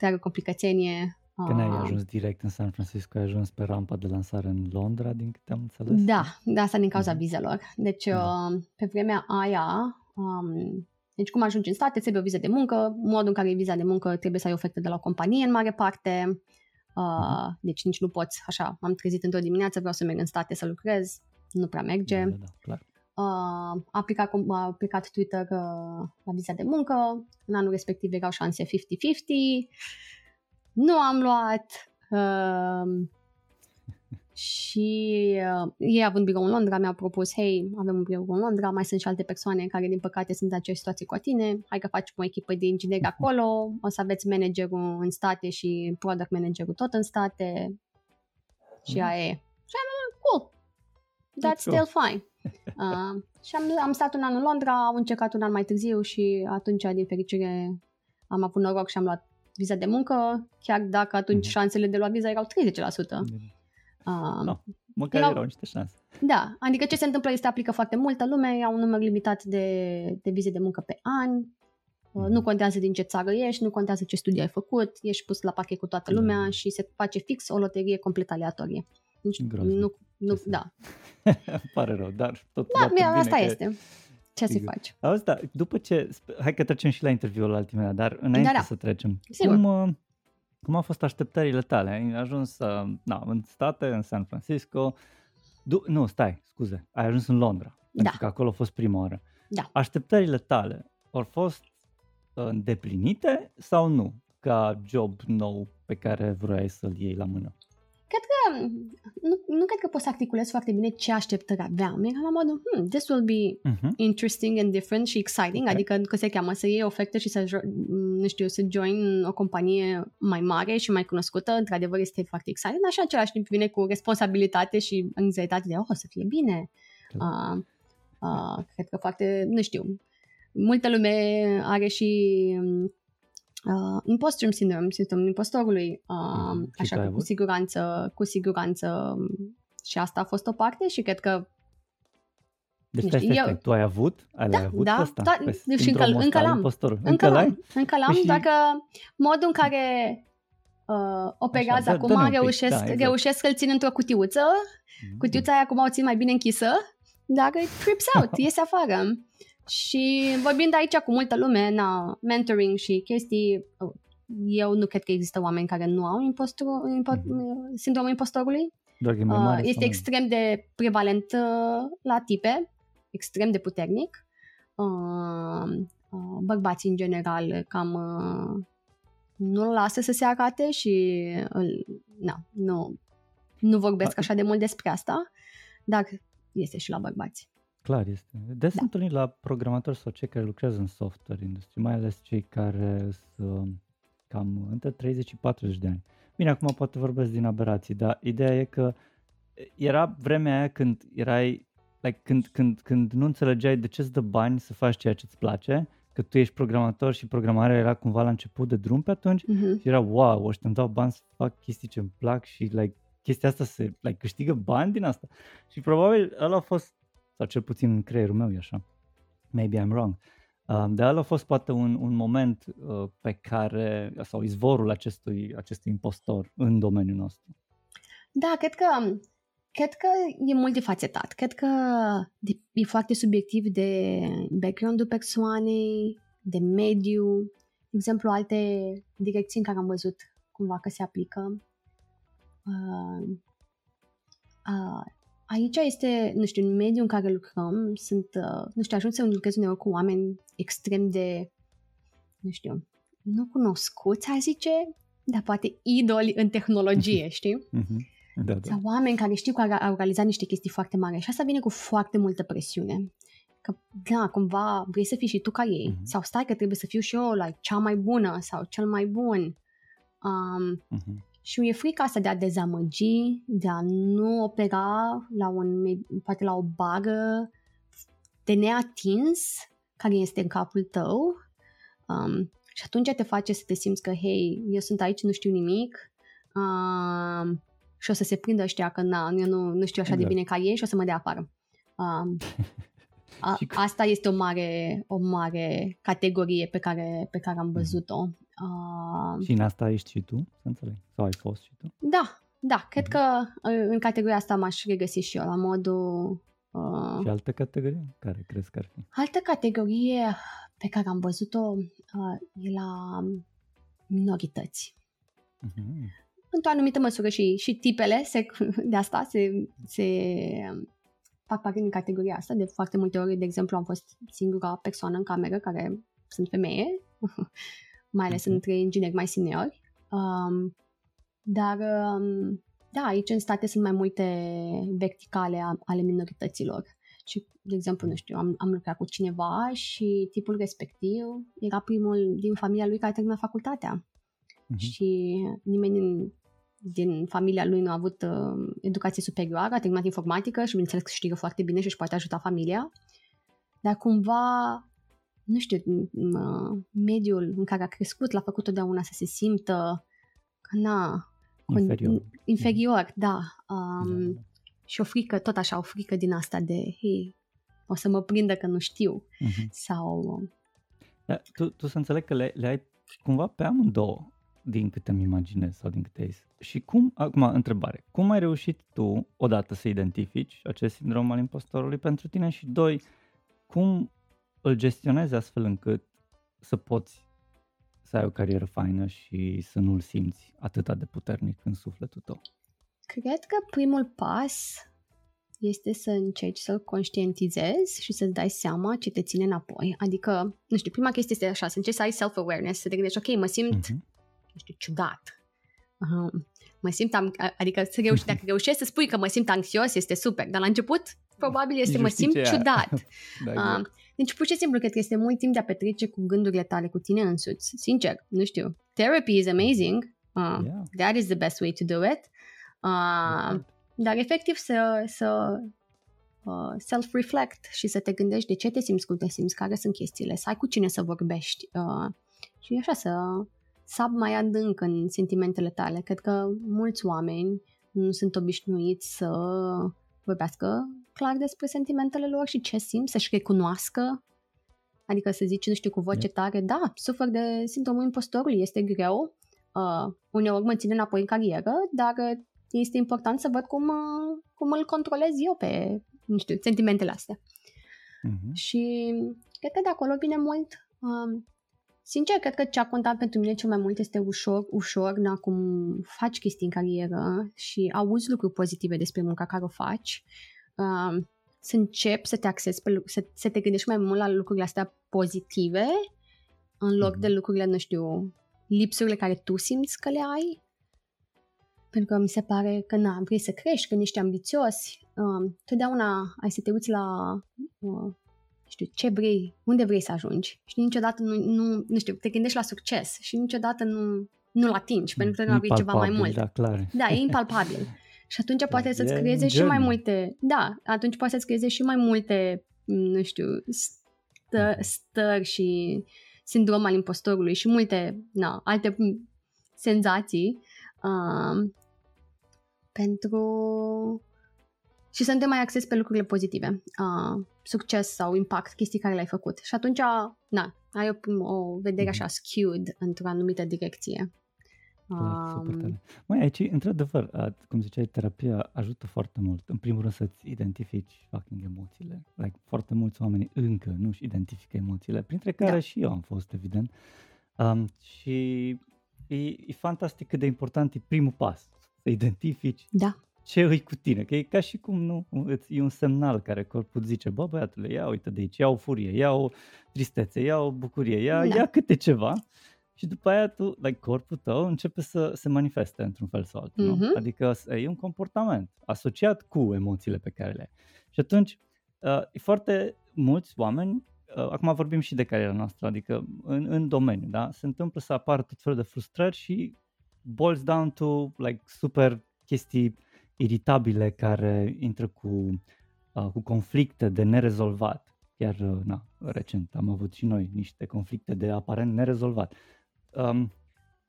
întreagă complicație. Când ai ah. ajuns direct în San Francisco, ai ajuns pe rampa de lansare în Londra, din câte am înțeles? Da, da, asta din cauza mm-hmm. vizelor. Deci, da. Uh, pe vremea aia, um, deci cum ajungi în state, trebuie o viză de muncă, modul în care e viza de muncă trebuie să ai ofertă de la o companie în mare parte, uh, uh-huh. deci nici nu poți, așa, m-am trezit într-o dimineață, vreau să merg în state să lucrez, nu prea merge. Da, da, da, clar. Uh, a, aplicat, a aplicat Twitter uh, la viza de muncă, în anul respectiv erau șanse 50-50, nu am luat uh, și uh, ei având birou în Londra mi-au propus, hei, avem un birou în Londra, mai sunt și alte persoane care din păcate sunt în aceeași situație cu tine, hai că facem o echipă de ingineri acolo, o să aveți managerul în state și product managerul tot în state. Și mm. aia e. Și am cool, that's still fine. Uh, și am, am stat un an în Londra, am încercat un an mai târziu și atunci, din fericire, am avut noroc și am luat viza de muncă, chiar dacă atunci mm-hmm. șansele de luat viza erau 30%. Uh, no, măcar erau, erau niște șanse. Da, adică ce se întâmplă este aplică foarte multă lume, au un număr limitat de, de vize de muncă pe an, uh, nu contează din ce țară ești, nu contează ce studii ai făcut, ești pus la pachet cu toată lumea da. și se face fix o loterie complet aleatorie. Deci nu, nu, da. <laughs> Pare rău, dar tot Da, bine, asta că... este. Ce să faci? Asta, după ce, hai că trecem și la interviul ultimul, dar înainte da, da. să trecem, Sigur. cum, uh, cum au fost așteptările tale? Ai ajuns uh, na, în state, în San Francisco, du- nu, stai, scuze, ai ajuns în Londra, da. pentru că acolo a fost prima oară. Da. Așteptările tale au fost uh, îndeplinite sau nu, ca job nou pe care vroiai să-l iei la mână? Cred că, nu, nu cred că pot să articulez foarte bine ce așteptări aveam. Era la modul, hmm, this will be uh-huh. interesting and different și exciting, okay. adică că se cheamă să iei ofertă și să, nu știu, să join o companie mai mare și mai cunoscută, într-adevăr este foarte exciting, dar și în același timp vine cu responsabilitate și anxietate de, oh, să fie bine. Uh, uh, cred că foarte, nu știu, multă lume are și uh, imposter syndrome, sindromul impostorului, uh, mm, așa că cu siguranță, cu siguranță și asta a fost o parte și cred că Deci Nu stai, știu, stai, eu- stai, tu ai avut? Ai, Da, l-ai avut da, pe ăsta? da, Pe și încă- sindromul încă ăsta al l-am. impostorului? Încă Încă l-ai? l-am, încă l-am, Păi și- doar că modul în care uh, operează dă- acum, dă-ne un pic, reușesc, da, exact. reușesc să-l țin într-o cutiuță, Mhm. cutiuța aia acum o țin mai bine închisă, dar it trips out, <laughs> iese afară. Și vorbind aici cu multă lume, na, mentoring și chestii, uh, eu nu cred că există oameni care nu au impostor, impo, Mhm. sindromul impostorului. Doar că e mai Uh, mare sau este mai- extrem de prevalent uh, la tipe, extrem de puternic. Uh, uh, bărbații în general cam uh, nu-l lasă să se arate și îl, na, nu, nu vorbesc A- așa de mult despre asta, dar este și la bărbați. Clar este. Des Da. întâlnit la programatori sau cei care lucrează în software industrie, mai ales cei care sunt cam între 30 și 40 de ani. Bine, acum poate vorbesc din aberații, dar ideea e că era vremea aia când erai, like, când, când, când nu înțelegeai de ce îți dă bani să faci ceea ce îți place, că tu ești programator și programarea era cumva la început de drum pe atunci Mhm. și era wow, ăștia îmi dau bani să fac chestii ce îmi plac și like, chestia asta se like, câștigă bani din asta. Și probabil ăla a fost, sau cel puțin în creierul meu e așa, maybe I'm wrong, uh, dar ăla a fost poate un, un moment uh, pe care, sau izvorul acestui, acestui impostor în domeniul nostru. Da, cred că cred că e multifacetat. Cred că de- e foarte subiectiv de background-ul persoanei, de mediu, de exemplu, alte direcții în care am văzut cumva că se aplică. Uh, uh, aici este, nu știu, în mediul în care lucrăm, sunt, uh, nu știu, ajung să lucrez uneori cu oameni extrem de, nu știu, nu cunoscuți, aș zice, dar poate idoli în tehnologie, știi? Mhm. Da, da. Sau oameni care știu că au realizat niște chestii foarte mari și asta vine cu foarte multă presiune. Că, da, cumva vrei să fii și tu ca ei. Mhm. Sau stai că trebuie să fiu și eu like, cea mai bună sau cel mai bun. Um, Mhm. Și e frica asta de a dezamăgi, de a nu opera la un, poate la o bagă de neatins care este în capul tău. Um, și atunci te face să te simți că, hei, eu sunt aici, nu știu nimic. Um, și o să se prindă ăștia că na, eu nu, nu știu așa de Exact. bine ca ei și o să mă dea afară. Um, <laughs> a, Și c- asta este o mare, o mare categorie pe care, pe care am văzut-o. Um, Și în asta ești și tu, să înțeleg? Sau ai fost și tu? da, da, cred Mhm. că uh, în categoria asta m-aș regăsi și eu, la modul... Uh, Și altă categorie? Care crezi că ar fi? altă categorie pe care am văzut-o uh, e la minorități. Mhm. Într-o anumită măsură și, și tipele se, de asta se, se fac parte din categoria asta. De foarte multe ori, de exemplu, am fost singura persoană în cameră care sunt femeie, <laughs> mai ales Ok. între ingineri mai seniori. Um, dar, um, da, aici în state sunt mai multe verticale a- ale minorităților. Și, de exemplu, nu știu, am, am lucrat cu cineva și tipul respectiv era primul din familia lui care a terminat facultatea Mhm. și nimeni din, din familia lui nu a avut uh, educație superioară, a terminat informatică și bineînțeles că știe foarte bine și își poate ajuta familia, dar cumva, nu știu, m- m- mediul în care a crescut l-a făcut totdeauna să se simtă că na, con- Inferior. inferior, da, Da, um, da, da. și o frică, tot așa, o frică din asta de, hei, o să mă prindă că nu știu, Mhm. sau Da, tu, tu să înțeleg că le, le ai cumva pe amândouă, din câte îmi imaginez sau din câte ai zis. Și cum, acum, întrebare, cum ai reușit tu, odată, să identifici acest sindrom al impostorului pentru tine și, doi, cum îl gestionezi astfel încât să poți să ai o carieră faină și să nu-l simți atât de puternic în sufletul tău? Cred că primul pas este să încerci să-l conștientizezi și să-ți dai seama ce te ține înapoi. Adică, nu știu, prima chestie este așa, să încerci să ai self-awareness, să te gândești, ok, mă simt, Mhm. Nu știu, ciudat. Uh, mă simt, am, adică să reuși, dacă reușești să spui că mă simt anxios, este super, dar la început probabil este Nici mă nu știi simt ce e aia. ciudat. <laughs> Da, Uh, exact. deci, pur și simplu, cred că este mult timp de a petrece cu gândurile tale, cu tine însuți. Sincer, nu știu. Therapy is amazing. Uh, Yeah. That is the best way to do it. Uh, dar efectiv să, să uh, self-reflect și să te gândești de ce te simți cum te simți, care sunt chestiile, să ai cu cine să vorbești uh, și așa să sab mai adânc în sentimentele tale. Cred că mulți oameni nu sunt obișnuiți să vorbească clar despre sentimentele lor și ce simt, să-și recunoască. Adică să zici, nu știu, cu voce tare, da, sufer de sindromul impostorului, este greu, uh, uneori mă ține înapoi în carieră, dar este important să văd cum, uh, cum îl controlez eu pe, nu știu, sentimentele astea. Uh-huh. Și cred că de acolo vine mult um, Sincer, cred că ce a contat pentru mine cel mai mult este ușor, ușor, na, cum faci chestii în carieră și auzi lucruri pozitive despre munca care o faci, uh, să începi să te accesi, pe, să, să te gândești mai mult la lucrurile astea pozitive în loc mm-hmm. de lucrurile, nu știu, lipsurile care tu simți că le ai. Pentru că mi se pare că, na, vrei să crești, că ești ambițios. Uh, totdeauna ai să te uiți la uh, știu, ce vrei, unde vrei să ajungi și niciodată nu, nu, nu știu, te gândești la succes și niciodată nu, nu-l atingi, pentru că nu vrei ceva mai mult. Da, clar. Da, e impalpabil. și atunci <laughs> poate să-ți creeze și mai multe, da, atunci poate să-ți creeze și mai multe, nu știu, stă, stări și sindrom al impostorului și multe, na, alte senzații uh, pentru și să nu te mai acces pe lucrurile pozitive, uh, succes sau impact, chestii care le-ai făcut. Și atunci, na, ai o, o vedere mhm. așa skewed într-o anumită direcție. Clar, super Mai aici, într-adevăr, cum ziceai, terapia ajută foarte mult. În primul rând să-ți identifici fucking emoțiile. Like, foarte mulți oameni încă nu-și identifică emoțiile, printre care da. și eu am fost, evident. Um, și e, e fantastic cât de important e primul pas. Să identifici da ce îi cu tine, că e ca și cum nu, e un semnal care corpul zice, bă băiatule, ia uite de aici, ia o furie, ia o tristețe, ia o bucurie, ia, da. ia câte ceva și după aia tu, like, corpul tău începe să se manifeste într-un fel sau altul, mm-hmm. nu? Adică e un comportament asociat cu emoțiile pe care le ai. Și atunci, uh, foarte mulți oameni, uh, acum vorbim și de cariera noastră, adică în, în domeniu, da? Se întâmplă să apară tot felul de frustrări și boils down to, like, super chestii iritabile care intră cu, uh, cu conflicte de nerezolvat. Chiar uh, na, recent am avut și noi niște conflicte de aparent nerezolvat. Um,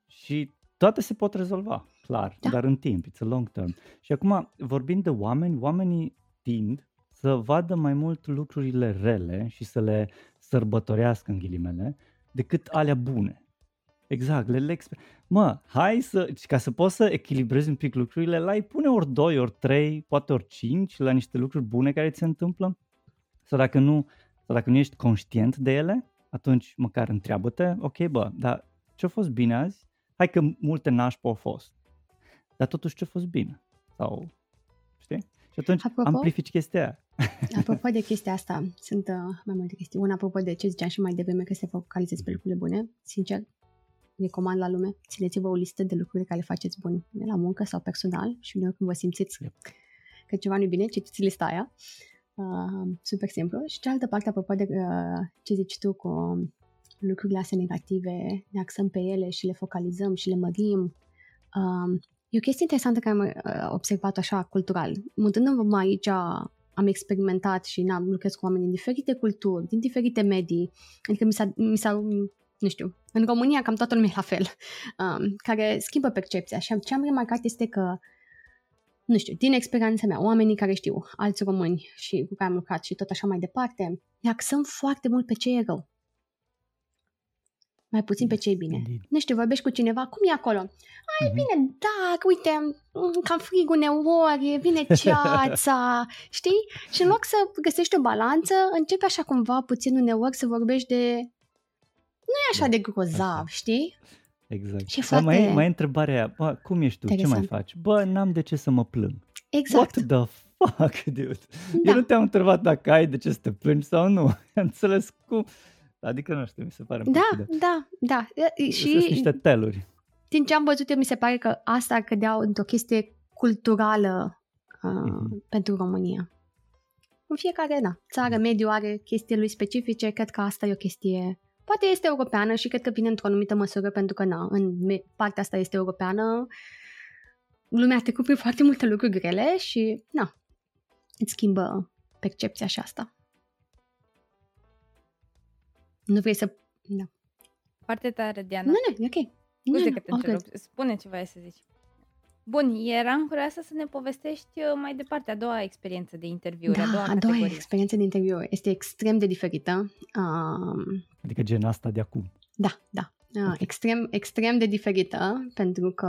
și toate se pot rezolva, clar, da. dar în timp, it's a long term. Și acum, vorbind de oameni, oamenii tind să vadă mai mult lucrurile rele și să le sărbătorească în ghilimele decât alea bune. Exact, le, le exper- Mă, hai să, ca să poți să echilibrezi un pic lucrurile, la ai pune ori 2, ori 3, poate ori 5 la niște lucruri bune care ți se întâmplă. Sau dacă nu, sau dacă nu ești conștient de ele, atunci măcar întreabă-te, ok, bă, dar ce-a fost bine azi? Hai că multe nașpi au fost. Dar totuși ce-a fost bine? Sau, știi? Și atunci apropo, amplifici chestia aia. Apropo de <laughs> chestia asta, sunt uh, mai multe chestii. Una apropo de ce ziceam și mai devreme că se focalizezi pe lucrurile bune. Sincer, recomand la lume, țineți-vă o listă de lucruri care le faceți bun la muncă sau personal și uneori când vă simțiți yep. că ceva nu e bine, citiți lista aia. Uh, super simplu. Și cealaltă parte, apropo de uh, ce zici tu cu lucrurile astea negative, ne axăm pe ele și le focalizăm și le mărim. Uh, e o chestie interesantă care am uh, observat așa cultural. Mutându-mă aici, am experimentat și am lucrez cu oameni din diferite culturi, din diferite medii. Adică mi s-a, mi s-a nu știu, în România cam toată lumea e la fel, um, care schimbă percepția și ce am remarcat este că nu știu, din experiența mea, oamenii care știu, alți români și cu care am lucrat și tot așa mai departe, ne axăm foarte mult pe ce e rău. Mai puțin pe ce e bine. Indeed. Nu știu, vorbești cu cineva, cum e acolo? Ai, mm-hmm. bine, da, uite, mm, cam frig uneori, vine <laughs> ceața, știi? Și în loc să găsești o balanță, începi așa cumva puțin uneori să vorbești de nu e așa de grozav, știi? Exact. Și foarte... Dar mai, mai e întrebarea aia, bă, cum ești tu, Interesant. ce mai faci? Bă, n-am de ce să mă plâng. Exact. What the fuck, <laughs> dude? Da. Eu nu te-am întrebat dacă ai de ce să te plângi sau nu. <laughs> Am înțeles cum... Adică nu știu, mi se pare Da, de... da, da. Și Sunt niște teluri. Din ce am văzut eu, mi se pare că asta ar cădea într-o chestie culturală uh, mm-hmm. pentru România. În fiecare, da, țară, mediu are chestii lui specifice, cred că asta e o chestie Poate este europeană și cred că vine într-o anumită măsură pentru că, na, în partea asta este europeană, lumea a trecut prin foarte multe lucruri grele și, na, îți schimbă percepția și asta. Nu vrei să... Da. Foarte tare, Diana. Nu, nu, e ok. Scuze că te okay. Spune ce vrei să zici. Bun, eram curioasă să ne povestești uh, mai departe a doua experiență de interviuri, a doua Da, a doua categorie. experiență de interviu este extrem de diferită. Um, Adică gen asta de acum. Da, da. Uh, Ok. Extrem, extrem de diferită pentru că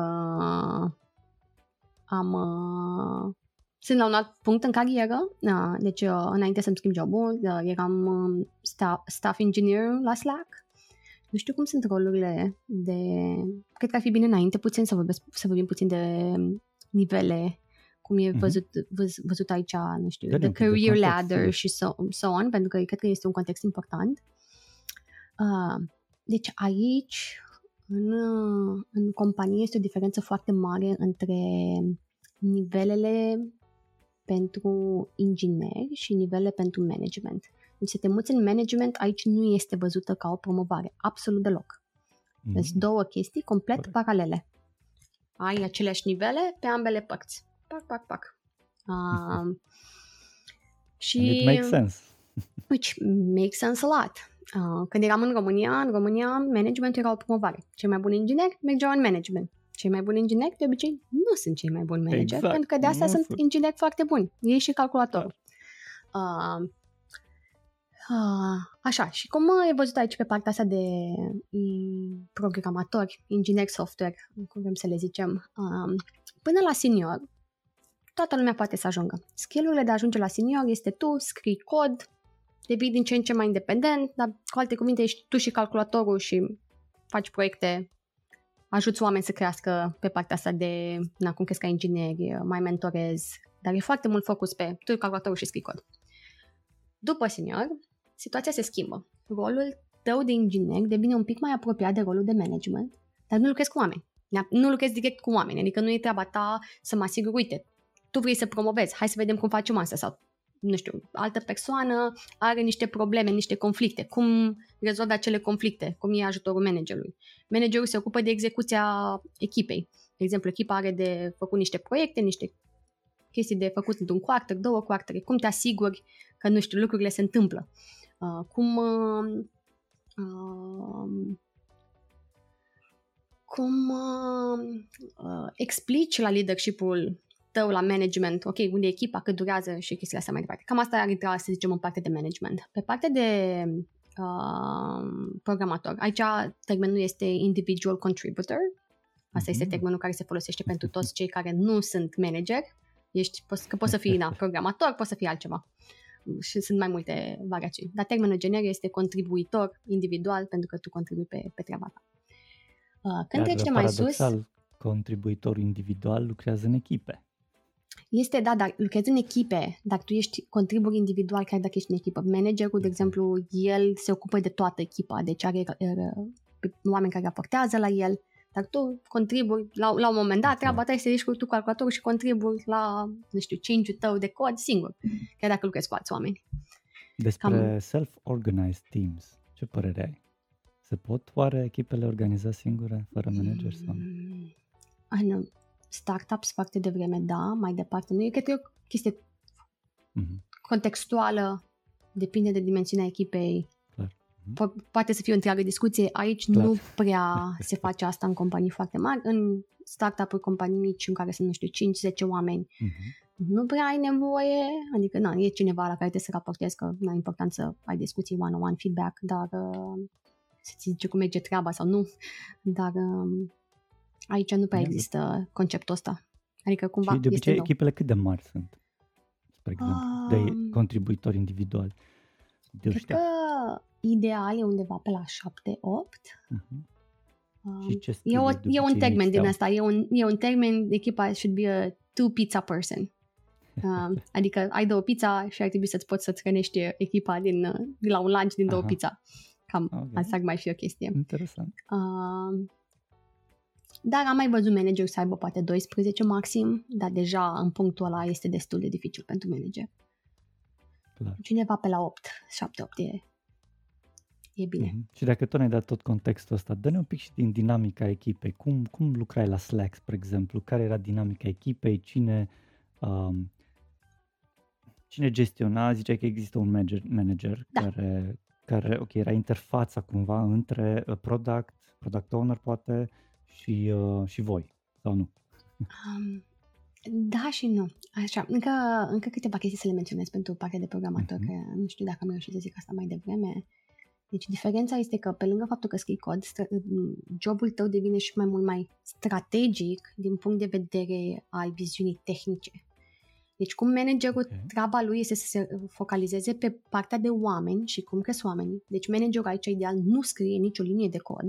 am uh, sunt la un alt punct în carieră, uh, deci uh, înainte să-mi schimb jobul, uh, eram uh, staff, staff engineer la Slack. Nu știu cum sunt rolurile de... Cred că ar fi bine înainte puțin să, vorbesc, să vorbim puțin de nivele, cum e Mhm. văzut, văz, văzut aici, nu știu, Dă-ne the un pic de career context, ladder sigur. și so, so on, pentru că cred că este un context important. Uh, deci aici, în, uh, în companie, este o diferență foarte mare între nivelele pentru ingineri și nivelele pentru management. Deci să te muți în management aici nu este văzută ca o promovare, absolut deloc. Mm. Sunt două chestii complet Corect. paralele. Ai aceleași nivele pe ambele părți. Pac, pac, pac. Um, <laughs> și... And it makes sense. <laughs> Which makes sense a lot. Uh, când eram în România, în România management era o promovare. Cei mai buni ingineri mergeau în management. Cei mai buni ingineri, de obicei, nu sunt cei mai buni manageri, Exact, pentru că de asta nu sunt sunt. ingineri foarte buni. Ei și calculatorul. Uh, uh, așa, și cum e văzut aici pe partea asta de mm, programatori, ingineri software, cum vrem să le zicem, um, până la senior, toată lumea poate să ajungă. Skillurile de a ajunge la senior este tu scrii cod, devii din ce în ce mai independent, dar cu alte cuvinte ești tu și calculatorul și faci proiecte, ajuți oameni să crească pe partea asta de, na, cum crezi ca ingineri, mai mentorezi, dar e foarte mult focus pe tu calculatorul și scrii cod. După senior, situația se schimbă. Rolul tău de inginer devine un pic mai apropiat de rolul de management, dar nu lucrezi cu oameni. Nu lucrezi direct cu oameni, adică nu e treaba ta să mă asigur, uite, tu vrei să promovezi, hai să vedem cum facem asta sau nu știu, altă persoană are niște probleme, niște conflicte. Cum rezolvă acele conflicte? Cum e ajutorul managerului? Managerul se ocupă de execuția echipei. De exemplu, echipa are de făcut niște proiecte, niște chestii de făcut într-un quarter, două quartere. Cum te asiguri că, nu știu, lucrurile se întâmplă? Uh, cum uh, uh, cum uh, uh, explici la leadership-ul tău la management, ok, unde e echipa, cât durează și chestiile astea mai departe. Cam asta ar intra, să zicem, în partea de management. Pe partea de uh, programator, aici termenul este individual contributor. Asta este Mhm. termenul care se folosește pentru toți cei care nu sunt manager. Ești, poți, că poți să fii na, <laughs> programator, poți să fii altceva. Și sunt mai multe variații. Dar termenul generic este contribuitor individual pentru că tu contribui pe, pe treaba ta. Uh, când Dar treci de mai sus, paradoxal, contribuitorul individual lucrează în echipe. Este, da, dar lucrezi în echipe, dar tu ești contribui individual chiar dacă ești în echipă. Managerul, de exemplu, el se ocupă de toată echipa, deci are uh, oameni care raportează la el, dar tu contribui, la, la un moment dat, treaba ta este să ieși cu tu calculatorul și contribui la, nu știu, change-ul tău de cod singur, chiar dacă lucrezi cu alți oameni. Despre Cam- self-organized teams, ce părere ai? Se pot oare echipele organiza singure, fără manager sau nu? Mm, În startups foarte devreme, da, mai departe nu. Eu cred că e o chestie Mhm. contextuală, depinde de dimensiunea echipei. Clar. Po- poate să fie o întreagă discuție. Aici Clar. nu prea se face asta în companii foarte mari. În startup-uri, companii mici în care sunt, nu știu, 5-10 oameni, Mhm. nu prea ai nevoie, adică na, e cineva la care trebuie să raportezi că nu e important să ai discuții one-on-one, feedback, dar uh, să-ți zice cum merge treaba sau nu, dar um, aici nu prea Da. există conceptul ăsta. Adică cumva Și de este obicei nou. echipele cât de mari sunt? Spre exemplu, de Um, contribuitori individuali. De Cred ăștia. că ideal e undeva pe la 7-8. Mhm. Um, Și ce e, skill-uri o, de e un obicei termen din mixteau? asta, e un, e un termen, echipa should be a two pizza person. Um, <laughs> adică ai două pizza și ar trebui să-ți poți să-ți hrănești echipa din, uh, de la un lunch din două Aha. pizza. Cam Ok. asta ar mai fi o chestie. Interesant. Um, dar am mai văzut manager să aibă poate 12 maxim, dar deja în punctul ăla este destul de dificil pentru manager. Clar. Cineva pe la 8, 7-8 e, e bine. Mhm. Și dacă tot ne-ai dat tot contextul ăsta, dă-ne un pic și din dinamica echipei. Cum, cum lucrai la Slack, spre exemplu? Care era dinamica echipei? Cine, um, cine gestiona? Ziceai că există un manager, manager Da. care, care ok, era interfața cumva între uh, product, product owner poate și, uh, și voi, sau nu? Um, da și nu. Așa, încă, încă câteva chestii să le menționez pentru partea de programator, Mhm. că nu știu dacă am reușit să zic asta mai devreme. Deci diferența este că pe lângă faptul că scrii cod, stra- jobul tău devine și mai mult mai strategic din punct de vedere al viziunii tehnice. Deci cum managerul, Ok. treaba lui este să se focalizeze pe partea de oameni și cum cresc oamenii. Deci managerul aici ideal nu scrie nicio linie de cod,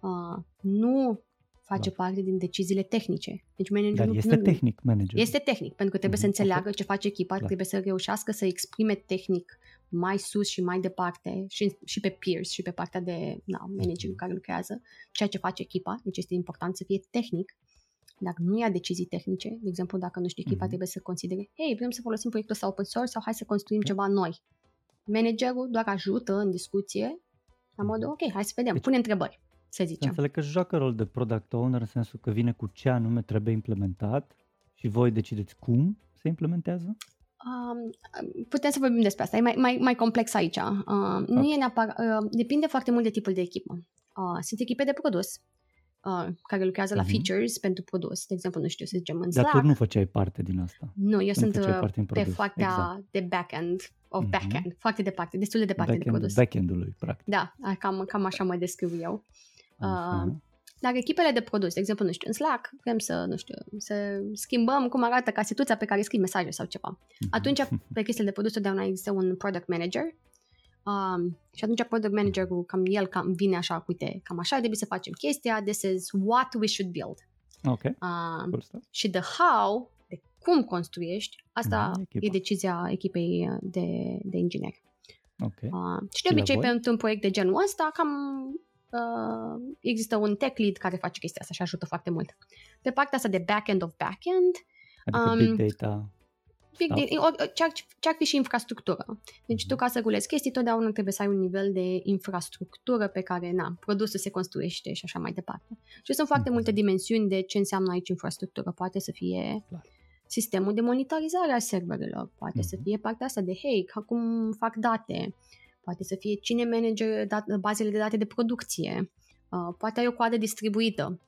uh, nu face Da. parte din deciziile tehnice. Deci managerul Dar nu, este nu, tehnic manager. este tehnic, pentru că trebuie Mhm, să înțeleagă ok. ce face echipa, Clar. trebuie să reușească să exprime tehnic mai sus și mai departe și, și pe peers și pe partea de na, manager Mhm. care lucrează, ceea ce face echipa, deci este important să fie tehnic, dar nu ia decizii tehnice. De exemplu, dacă nu știu, echipa Mhm. trebuie să considere, hei, vrem să folosim proiectul ăsta open source sau hai să construim Ok. ceva noi. Managerul doar ajută în discuție, la modul, ok, hai să vedem, Deci- pune întrebări, să Să zicem. înțeleg că joacă rol de product owner în sensul că vine cu ce anume trebuie implementat și voi decideți cum se implementează? Um, putem să vorbim despre asta. E mai, mai, mai complex aici. Uh, nu Ok. e neapărat, uh, depinde foarte mult de tipul de echipă. Uh, sunt echipe de produs uh, care lucrează la Mhm. features pentru produs. De exemplu, nu știu, să zicem în Dar Slack. tu nu făceai parte din asta. Nu, eu nu sunt făceai uh, parte din pe produs, partea exact. de back-end, of Mhm. back-end, foarte departe, destul de departe de Backend, produs. backend-ului, practic. Da, cam, cam așa mă descriu eu. Așa. Uh, Dar echipele de produs, de exemplu, nu știu, în Slack, vrem să, nu știu, să schimbăm cum arată casetuța pe care scrii mesaje sau ceva. Mhm. Atunci, <laughs> pe chestiile de produs, totdeauna există un product manager um, și atunci product managerul, cam el cam vine așa, uite, cam așa trebuie să facem chestia, this is what we should build. Ok, Um, cool stuff. și the how, de cum construiești, asta Mhm, echipa. e decizia echipei de, de inginer. Ok. Uh, și Și de la obicei, voi? pentru un proiect de genul ăsta, cam uh, există un tech lead care face chestia asta și ajută foarte mult. Pe partea asta de back-end of back-end, Adică um, big data. Big Stuff. deal, o- ce ar, ce ar fi și infrastructură. Deci Mhm. tu ca să rulezi chestii, totdeauna trebuie să ai un nivel de infrastructură pe care, na, produsul se construiește și așa mai departe. Și sunt foarte Mhm. multe dimensiuni de ce înseamnă aici infrastructură. Poate să fie Clar. sistemul de monitorizare a serverelor, poate să Mhm. fie partea asta de, hey, ca cum fac date, poate să fie cine manage dat- bazele de date de producție, uh, poate ai o coadă distribuită.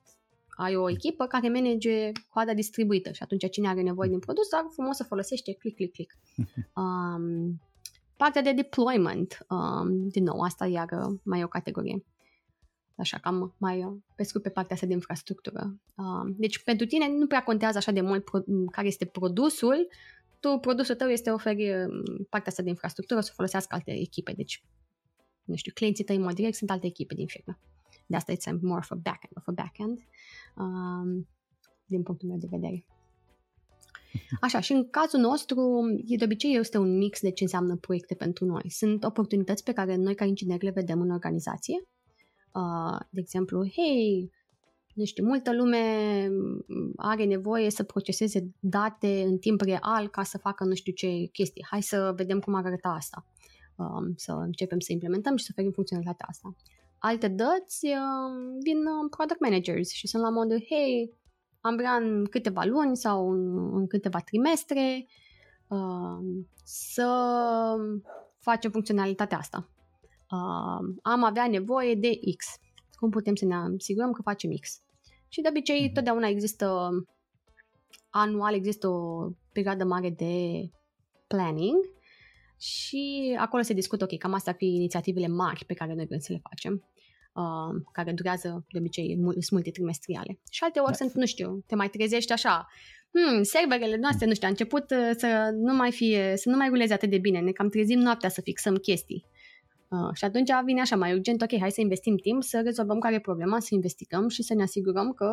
Ai o echipă care manage coada distribuită și atunci cine are nevoie din produs, dar frumos să folosește click, click, click. <laughs> Um, partea de deployment, um, din nou, asta iar uh, mai e o categorie. Așa, cam mai uh, pe scurt pe partea asta de infrastructură. Um, deci pentru tine nu prea contează așa de mult pro- care este produsul, tu, produsul tău este oferi um, partea asta de infrastructură să folosească alte echipe. Deci, nu știu, clienții tăi în mod direct sunt alte echipe din firmă. De asta it's more of a backend, of a backend, um, din punctul meu de vedere. Așa, și în cazul nostru, e de obicei este un mix de ce înseamnă proiecte pentru noi. Sunt oportunități pe care noi ca ingineri le vedem în organizație. Uh, de exemplu, hei, nu știu, multă lume are nevoie să proceseze date în timp real ca să facă nu știu ce chestii. Hai să vedem cum ar arăta asta. Um, să începem să implementăm și să oferim funcționalitatea asta. Alte dăți um, vin um, product managers și sunt la modul, hei, am vrea în câteva luni sau în, în câteva trimestre uh, să facem funcționalitatea asta. Uh, am avea nevoie de X. Cum putem să ne asigurăm că facem X? Și de obicei, Mhm. totdeauna există anual, există o perioadă mare de planning și acolo se discută, ok, cam astea ar fi inițiativele mari pe care noi vrem să le facem uh, care durează de obicei mul- sunt multitrimestriale. Și alte ori Da. sunt, nu știu, te mai trezești așa, hmm, serverele noastre, nu știu, a început uh, să nu mai fie, să nu mai ruleze atât de bine, ne cam trezim noaptea să fixăm chestii. Uh, și atunci vine așa mai urgent, ok, hai să investim timp, să rezolvăm care e problema, să investigăm și să ne asigurăm că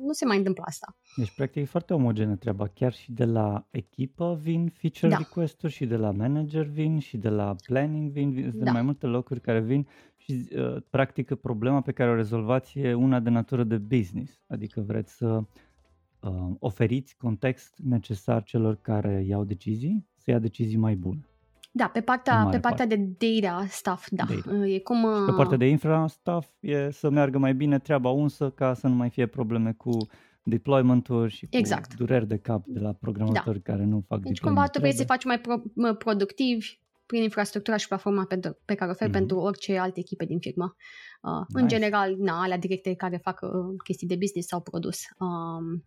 nu se mai întâmplă asta. Deci, practic, e foarte omogenă treaba. Chiar și de la echipă vin feature Da. request-uri și de la manager vin și de la planning vin. vin sunt Da. mai multe locuri care vin și, uh, practic, problema pe care o rezolvați e una de natură de business. Adică vreți să uh, oferiți context necesar celor care iau decizii, să ia decizii mai bune. Da, pe În partea, mare pe partea de data stuff, da. Data. Uh, E cum... Pe uh, partea de infra stuff e să meargă mai bine treaba unsă ca să nu mai fie probleme cu deployment-uri și cu Exact. dureri de cap de la programatori care nu fac Deci deployment cumva tu vrei să trebuie. faci mai pro- mă, productivi prin infrastructura și platforma pe, pe care o oferi Mhm. pentru orice alte echipe din firmă. Uh, În Nice. general, na, alea directe care fac uh, chestii de business sau produs. Um,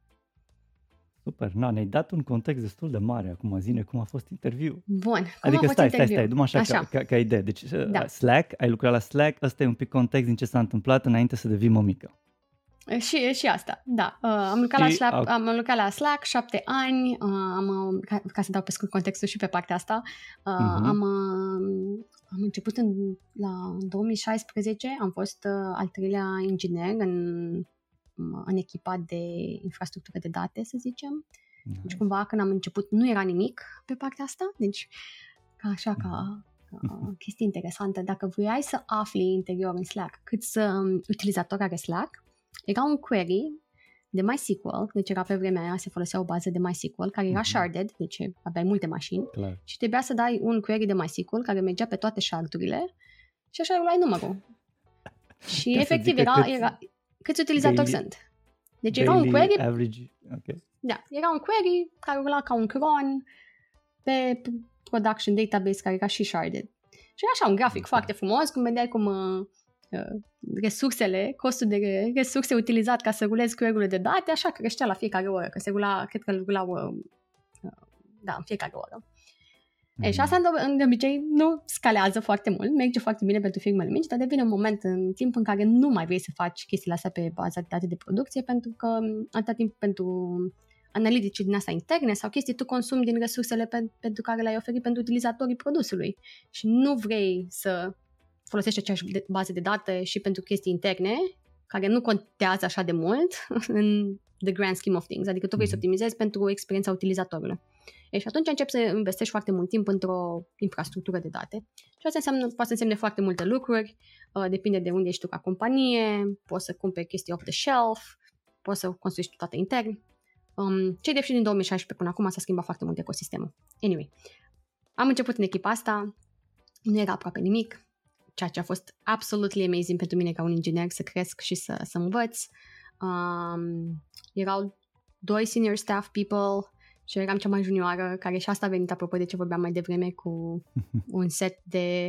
Super, na, ne-ai dat un context destul de mare acum, zine cum a fost interviu. Bun, cum Adică a fost stai, interviu? stai, stai, numai așa, Așa. Ca, ca, ca idee. Deci Da. uh, Slack, ai lucrat la Slack, ăsta e un pic context din ce s-a întâmplat înainte să devii mămică. Și, și asta, da. Uh, am, lucrat la Și Slack, au- am lucrat la Slack șapte ani, uh, am, uh, ca, ca să dau pe scurt contextul și pe partea asta, uh, Mhm. am, uh, am început în, la 2016, am fost uh, al treilea inginer în, în echipa de infrastructură de date, să zicem. Deci cumva când am început nu era nimic pe partea asta, deci ca așa ca ca chestie interesantă. Dacă vrei să afli interior în Slack câți um, utilizatori are Slack, era un query de MySQL, deci era pe vremea aia, se folosea o bază de MySQL care era Mhm. sharded, deci aveai multe mașini Clar. și trebuia să dai un query de MySQL care mergea pe toate shardurile și așa luai numărul. <laughs> Și Ca să efectiv zică era, câți era câți utilizatori daily- sunt. Deci era un Daily query average, ok. da, era un query care urla ca un cron pe p- production database care era și sharded. Și era așa un grafic Ok. foarte frumos, cum vedeai cum uh, uh, resursele, costul de re- resurse utilizat ca să rulezi query de date, așa creștea la fiecare oră, că se rula, cred că îl rulau, uh, uh, da, în fiecare oră. Mm-hmm. E, și asta Mhm. de, de obicei nu scalează foarte mult, merge foarte bine pentru firmele mici, dar devine un moment în timp în care nu mai vrei să faci chestiile astea pe baza de date de producție, pentru că m, atâta timp pentru analitici din asta interne sau chestii tu consumi din resursele pe, pentru care le-ai oferit pentru utilizatorii produsului și nu vrei să folosești aceeași de- bază de date și pentru chestii interne care nu contează așa de mult <laughs> în the grand scheme of things, adică tu vrei să Mhm. optimizezi pentru experiența utilizatorului. E, și atunci începi să investești foarte mult timp într-o infrastructură de date. Și asta înseamnă, poate să însemne foarte multe lucruri, uh, depinde de unde ești tu ca companie, poți să cumperi chestii off the shelf, poți să construiești toate intern. Um, ce de și din 2016 până acum s-a schimbat foarte mult ecosistemul. Anyway, am început în echipa asta, nu era aproape nimic, ceea ce a fost absolutely amazing pentru mine ca un inginer să cresc și să, să învăț. Um, erau doi senior staff people și eu eram cea mai junioară, care și asta a venit apropo de ce vorbeam mai devreme cu <laughs> un set de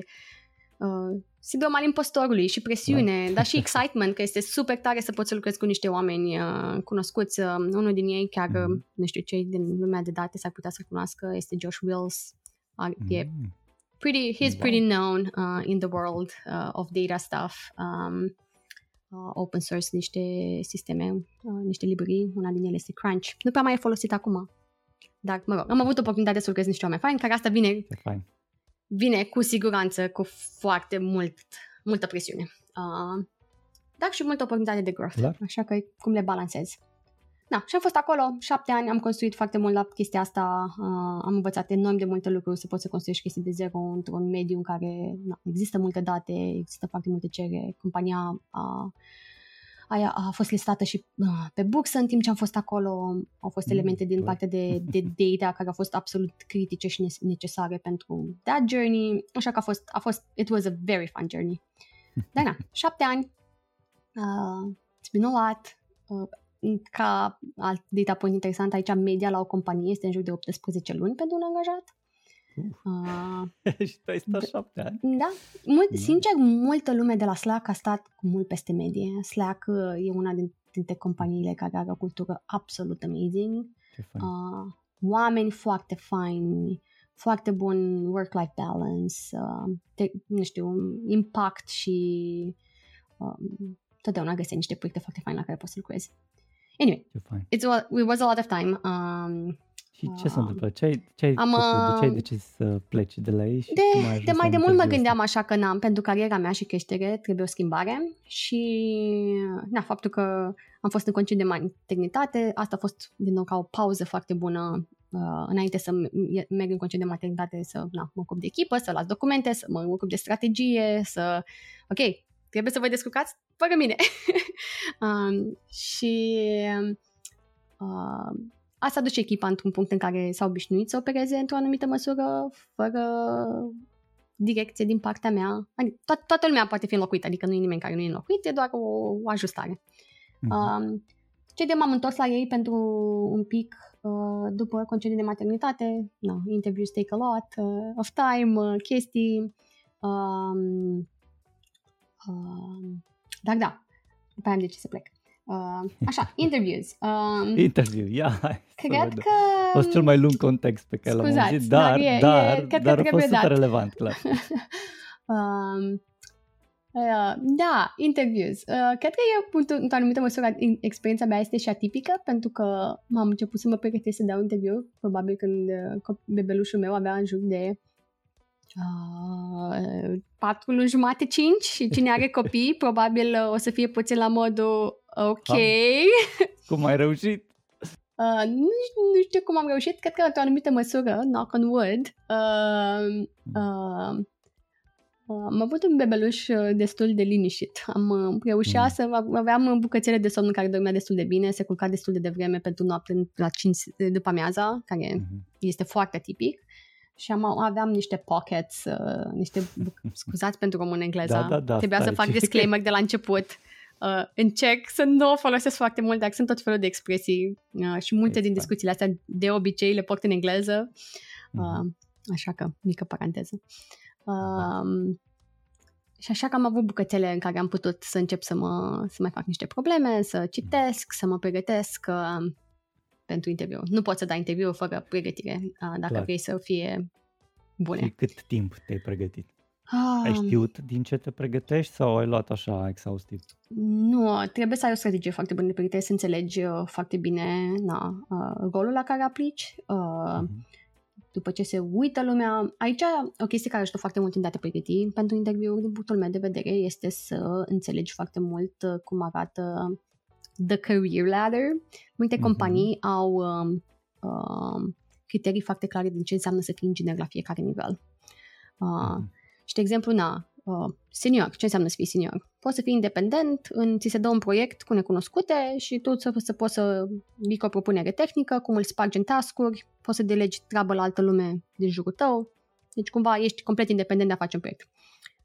uh, sindrom al impostorului și presiune, dar și <laughs> excitement, că este super tare să poți să lucrezi cu niște oameni uh, cunoscuți. Uh, unul din ei, chiar, uh, Mhm. nu știu, cei din lumea de date s-ar putea să cunoască, este Josh Wills. Uh, E Mm. pretty, he's Wow. pretty known uh, in the world uh, of data stuff. Um, uh, open source niște sisteme, uh, niște librării, una din ele este Crunch. Nu prea mai e folosit acum. Dar, mă rog, am avut oportunitatea să lucrez niște oameni faini, care asta vine E fain. vine cu siguranță cu foarte mult, multă presiune. Uh, dar și multă oportunitate de growth. Clar. Așa că cum le balancez. Da, și am fost acolo șapte ani, am construit foarte mult la chestia asta, uh, am învățat enorm de multe lucruri, să poți să construiești chestii de zero într-un mediu în care na, există multe date, există foarte multe cerere. Compania a, aia a fost listată și uh, pe bursă în timp ce am fost acolo. Au fost Mm, elemente din clar. partea de, de <laughs> data care au fost absolut critice și ne- necesare pentru that journey. Așa că a fost, a fost it was a very fun journey. <laughs> Dar na, șapte ani, uh, it's been a lot. Uh, ca alt data point interesant, aici media la o companie este în jur de 18 luni pentru un angajat. Uf. Uh, <laughs> și tu ai stat șapte ani. da, mult, Nice. sincer, multă lume de la Slack a stat cu mult peste medie. Slack uh, e una din- dintre companiile care are o cultură absolut amazing. Ce fain. Uh, oameni foarte faini, foarte bun work-life balance, uh, te, nu știu, impact și um, totdeauna găsești niște proiecte foarte faine la care poți să lucrezi. Anyway, Ce fain. it's a, it was a lot of time. Um, Și ce se Ah. întâmplă? Ce ai, ce ai Am, făcut? De ce ai uh, decis să pleci de la ei? Și De, cum ai ajuns de mai la de mult mă interviul gândeam așa că n-am, pentru cariera mea și creștere trebuie o schimbare și na, faptul că am fost în concediu de maternitate, asta a fost din nou ca o pauză foarte bună uh, înainte să m- merg în concediu de maternitate să na, mă ocup de echipă, să las documente, să mă ocup de strategie, să, ok, trebuie să vă descurcați fără mine. <laughs> um, și uh, asta duce echipa într-un punct în care s-au obișnuit să opereze într-o anumită măsură, fără direcție din partea mea. Adică to- toată lumea poate fi înlocuită, adică nu e nimeni care nu e înlocuit, e doar o, o ajustare. Mhm. Um, ce de m-am întors la ei pentru un pic uh, după concediu de maternitate. No, interviews take a lot uh, of time, uh, chestii. Um, um, dar da, după aia am decis să plec. Uh, așa, <laughs> interviews. Um, Interview, ia, hai să cred vedem. că... A fost cel mai lung context pe care l-am Scuzați, auzit, dar, dar e- dar, e- cred că dar a trebuie fost super dat. relevant, clar. <laughs> Um, uh, da, interviews. Uh, cred că e într- într-o anumită măsură in- experiența mea este și atipică pentru că m-am început să mă pregătesc să dau interviu probabil când uh, cop- bebelușul meu avea în jur de uh, 4 luni jumate, 5 și cine are copii <laughs> probabil uh, o să fie puțin la modul ok. <laughs> Cum ai reușit? Uh, nu, știu- nu știu cum am reușit, cred că într-o anumită măsură, knock on wood, uh, uh, uh, am avut un bebeluș uh, destul de liniștit. Am uh, reușit Mm. să aveam bucățele de somn în care dormea destul de bine, se culca destul de devreme pentru noapte la 5 după amiaza, care Mhm. este foarte tipic. Și am, aveam niște pockets, uh, niște, buc- <laughs> scuzați pentru român engleza, Da, da, da, trebuia să stai. fac <laughs> disclaimer de la început. Uh, încerc să nu o folosesc foarte mult, dar sunt tot felul de expresii uh, și multe It's din fine. discuțiile astea de obicei le port în engleză, uh, Mhm. așa că, mică paranteză. Uh, și așa că am avut bucătele în care am putut să încep să, mă, să mai fac niște probleme, să citesc, să mă pregătesc uh, pentru interviu. Nu poți să dai interviu fără pregătire, uh, dacă Clar. vrei să fie bune. Și cât timp te-ai pregătit? Ah, Ai știut din ce te pregătești sau ai luat așa exhaustiv? Nu, trebuie să ai o strategie foarte bună de pregătire, să înțelegi uh, foarte bine na, uh, rolul la care aplici, uh, Mhm. după ce se uită lumea. Aici o chestie care ajută foarte mult în a te pregăti pentru interviuri, din punctul meu de vedere, este să înțelegi foarte mult uh, cum arată the career ladder. Multe Mhm. companii au um, um, criterii foarte clare din ce înseamnă să fii inginer la fiecare nivel. Uh, Mhm. Și, de exemplu, na, uh, senior, ce înseamnă să fii senior? Poți să fii independent, în, ți se dă un proiect cu necunoscute și tu să, să poți să vii cu o propunere tehnică, cum îl spargi în task-uri, poți să delegi treabă la altă lume din jurul tău. Deci, cumva, ești complet independent de a face un proiect.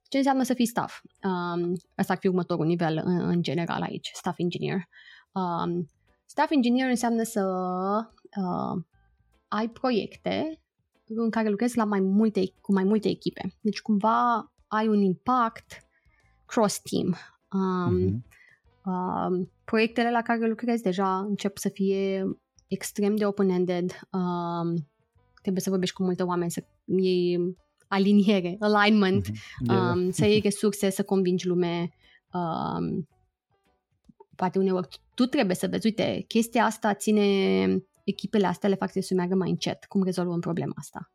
Ce înseamnă să fii staff? Um, asta ar fi următorul nivel în, în general aici, staff engineer. Um, staff engineer înseamnă să uh, ai proiecte în care lucrezi la mai multe, cu mai multe echipe. Deci cumva ai un impact cross-team. Um, Mhm. um, proiectele la care lucrezi deja încep să fie extrem de open-ended. Um, trebuie să vorbești cu multe oameni, să iei aliniere, alignment, Mhm. Yeah. um, să iei resurse, să convingi lume. Um, poate uneori tu trebuie să vezi, uite, chestia asta ține echipele astea le fac să se meargă mai încet. Cum rezolvăm problema asta?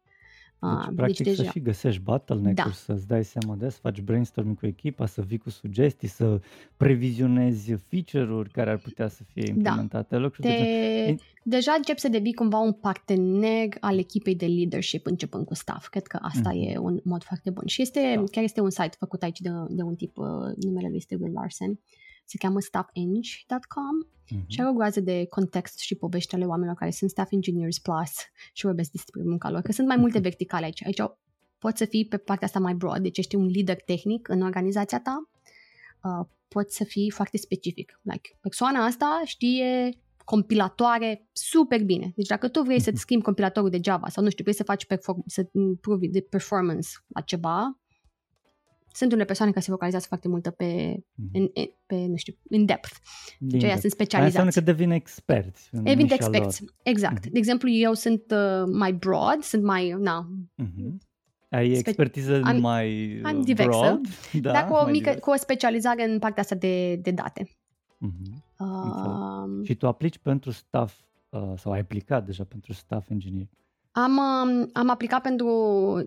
Deci, Uh, practic, să și găsești bottleneck-uri, Da. să-ți dai seama de, să faci brainstorming cu echipa, să vii cu sugestii, să previzionezi feature-uri care ar putea să fie implementate. Lucruri de genul. te, E- deja începi să devii cumva un partener al echipei de leadership începând cu staff. Cred că asta Mhm. e un mod foarte bun. Și este, Da. chiar este un site făcut aici de, de un tip, uh, numele lui este Will Larsen. Se cheamă staffeng.com Mhm. și are o groază de context și povești ale oamenilor care sunt staff engineers plus și vorbesc despre munca lor. Că sunt mai multe verticale aici. Aici poți să fii pe partea asta mai broad, deci ești un lider tehnic în organizația ta. Uh, poți să fii foarte specific. Like, persoana asta știe compilatoare super bine. Deci dacă tu vrei să-ți <laughs> schimbi compilatorul de Java sau nu știu, vrei să faci perform- să improvi de performance la ceva, sunt unele persoane care se focalizează foarte mult pe, Mhm. în, pe nu știu, in depth. Din Deci aia depth. sunt Aia specializați. înseamnă că devin experți în Event nișa lor. experți, exact. Mhm. De exemplu, eu sunt uh, mai broad, sunt mai, na, Mhm. Ai Spe- expertiză am- mai am uh, diversă, broad, da, dar cu o, mai mică, divers. cu o specializare în partea asta de, de date. Mhm. Uh, Și tu aplici pentru staff uh, sau ai aplicat deja pentru staff engineer. Am, um, am aplicat pentru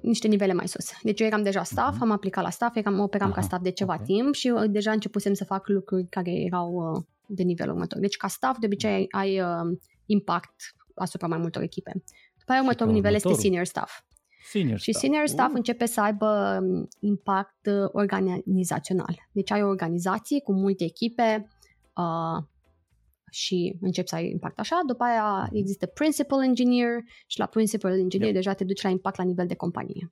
niște nivele mai sus. Deci eu eram deja staff, Mhm. am aplicat la staff, eram, operam ca Aha, staff de ceva ok. timp și uh, deja începusem să fac lucruri care erau uh, de nivelul următor. Deci ca staff de obicei ai, ai uh, impact asupra mai multor echipe. După aia următorul ca nivel este următorul? senior staff. Senior Și staff. senior staff Uh, începe să aibă um, impact uh, organizațional. Deci ai o organizație cu multe echipe uh, și începi să ai impact așa. După aia există principal engineer și la principal engineer Yep. deja te duci la impact la nivel de companie.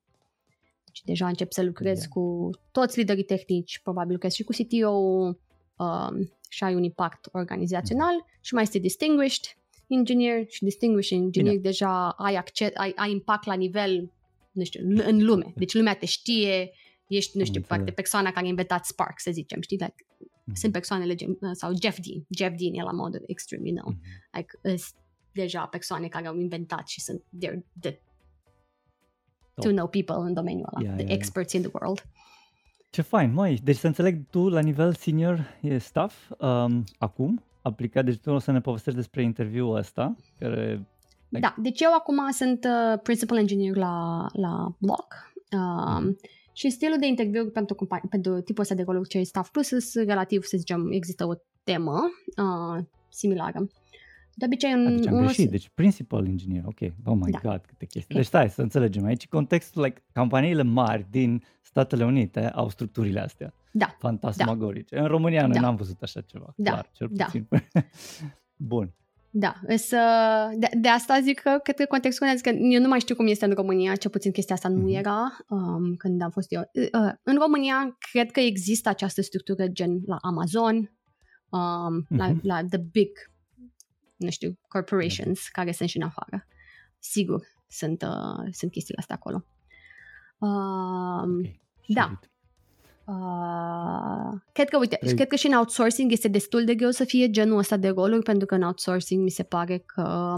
Deci deja începi să lucrezi Yeah. cu toți liderii tehnici, probabil lucrezi și cu CTO um, și ai un impact organizațional și mai este distinguished engineer și distinguished engineer Bine. deja ai, acces, ai, ai impact la nivel nu știu, în- în lume. Deci lumea te știe, ești, nu știu, înțeles. poate persoana care a inventat Spark, să zicem, știi? Like, mm-hmm. sunt persoanele gen, sau Jeff Dean. Jeff Dean e la modul extrem, you know. Mm-hmm. Like, uh, deja persoane care au inventat și sunt they're the to know people în domeniul ăla, yeah, the yeah, experts yeah. in the world. Ce fain, măi, deci să înțeleg, tu la nivel senior e staff um, acum, aplicat, deci tu o să ne povestești despre interviul ăsta, care... Da, deci eu acum sunt uh, principal engineer la, la Block um, mm. Și stilul de interviu pentru, companie, pentru tipul ăsta de roluri ce staff plus relativ, să zicem, există o temă uh, similară. De obicei, un, deci am greșit, deci principal engineer, ok, oh my da. god, câte chestii. Deci stai să înțelegem aici, contextul, like, companiile mari din Statele Unite au structurile astea. Da. Fantasmagorice. Da. În România noi da. n-am văzut așa ceva, da. clar, cel da. puțin. Da. <laughs> Bun. Da, însă, de, de asta zic că cred că contextul că eu nu mai știu cum este în România, cel puțin chestia asta nu mm-hmm. era um, când am fost eu. Uh, în România cred că există această structură gen la Amazon, um, mm-hmm. la, la the big nu știu, corporations mm-hmm. care sunt și în afară. Sigur, sunt, uh, sunt chestiile astea acolo. Uh, okay. Da. Uh, cred că, uite, Ei. cred că și în outsourcing este destul de greu să fie genul ăsta de roluri, pentru că în outsourcing mi se pare că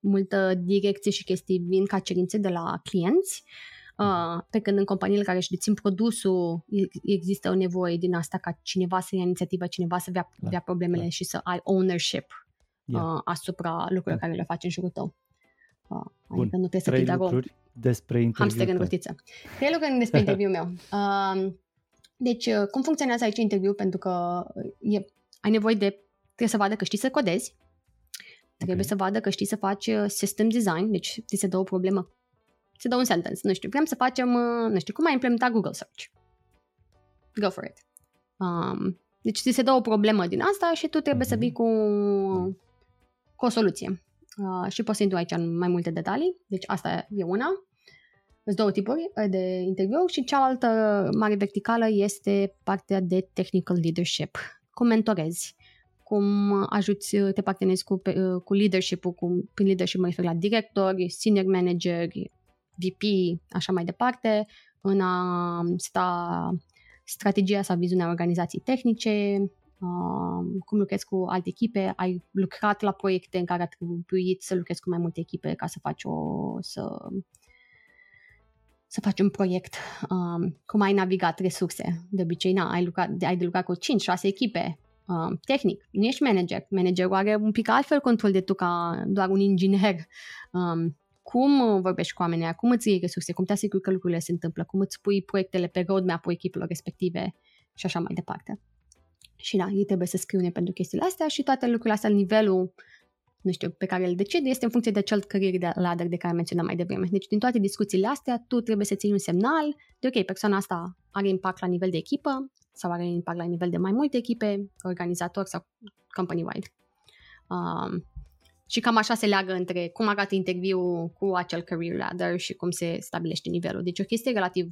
multă direcție și chestii vin ca cerințe de la clienți, uh, pe când în companiile care își dețin produsul există o nevoie din asta ca cineva să ia inițiativa, cineva să vea, da, vea problemele da. și să ai ownership yeah. uh, asupra lucrurilor yeah. care le faci în jurul tău. Uh, Bun. Adică nu trebuie să fii de lucruri despre interviu. Hamster în rotiță. Trei lucruri despre <laughs> interviul meu. Uh, deci, uh, cum funcționează aici interviu? Pentru că e, ai nevoie de... Trebuie să vadă că știi să codezi, trebuie okay. să vadă că știi să faci uh, system design, deci ți se dă o problemă, se dă un sentence, nu știu, vrem să facem, uh, nu știu, cum ai implementa Google Search. Go for it. Um, deci ți se dă o problemă din asta și tu trebuie mm-hmm. să mhm. vii cu cu o soluție. Uh, și poți să intru aici în mai multe detalii. Deci asta e una. Sunt două tipuri uh, de interviu și cealaltă mare verticală este partea de technical leadership. Cum mentorezi, cum ajuți, uh, te partenezi cu, uh, cu leadership-ul, cu, prin leadership mă refer la directori, senior manager, VP, așa mai departe, în a sta strategia sau viziunea organizației tehnice, uh, cum lucrezi cu alte echipe, ai lucrat la proiecte în care a trebuit să lucrezi cu mai multe echipe ca să faci o să să faci un proiect, um, cum ai navigat resurse. De obicei, na, ai, lucrat, ai de lucrat cu 5-6 echipe, um, tehnic, nu ești manager. Managerul are un pic altfel control de tu ca doar un inginer. Um, cum vorbești cu oamenii, cum îți iei resurse, cum te asiguri că lucrurile se întâmplă, cum îți pui proiectele pe roadmap-ul echipelor respective și așa mai departe. Și da, ei trebuie să scriu pentru chestiile astea și toate lucrurile astea, nivelul nu știu, pe care îl decid este în funcție de acel career de ladder de care menționam mai devreme. Deci din toate discuțiile astea, tu trebuie să ții un semnal de ok, persoana asta are impact la nivel de echipă sau are impact la nivel de mai multe echipe, organizator sau company-wide. Um, și cam așa se leagă între cum arată interviul cu acel career ladder și cum se stabilește nivelul. Deci o chestie relativ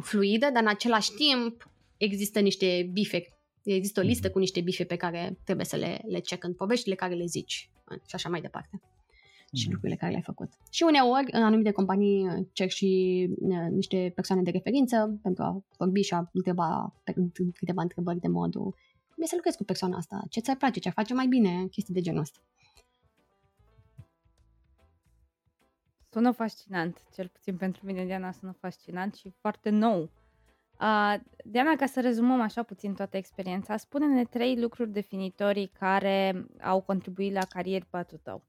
fluidă, dar în același timp există niște bife, există o listă mhm. cu niște bife pe care trebuie să le, le check în poveștile care le zici și așa mai departe. Și mm. lucrurile care le-ai făcut. Și uneori, în anumite companii, cer și uh, niște persoane de referință pentru a vorbi și a întreba câteva întrebări de modul cum e să lucrezi cu persoana asta, ce ți-ar place, ce ar face mai bine, chestii de genul ăsta. Sună fascinant, cel puțin pentru mine, Diana, sună fascinant și foarte nou Uh, Diana, ca să rezumăm așa puțin toată experiența, spune-ne trei lucruri definitorii care au contribuit la carier patul tău.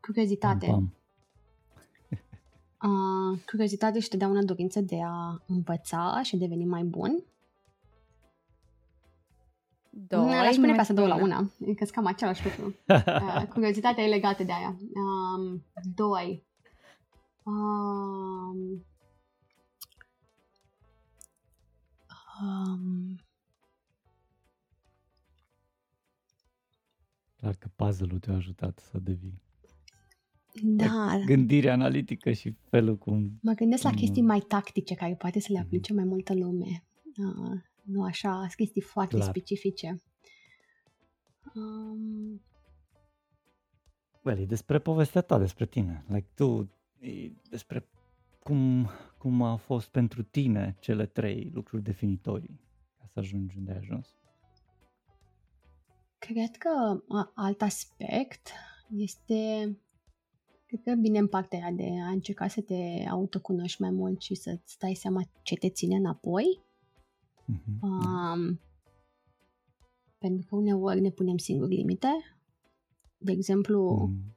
Curiozitate. Pam, Uh, curiozitate și totdeauna dorință de a învăța și deveni mai bun. Doi, Aș spune pe asta două la una, că cam același lucru. <laughs> Uh, curiozitatea e legată de aia. Uh, doi. Uh, Um... Clar că puzzle-ul te-a ajutat să devii. Da. Gândirea analitică și felul cum... Mă gândesc la chestii mai tactice care poate să le mhm. aplice mai multă lume. Uh, nu așa, chestii foarte Clar. specifice. Um... Well, e despre povestea ta, despre tine. Like tu, e despre cum cum a fost pentru tine cele trei lucruri definitorii ca să ajungi unde ai ajuns? Cred că alt aspect este cred că bine în partea aia de a încerca să te autocunoști mai mult și să-ți dai seama ce te ține înapoi. Mm-hmm. Um, pentru că uneori ne punem singuri limite. De exemplu, mm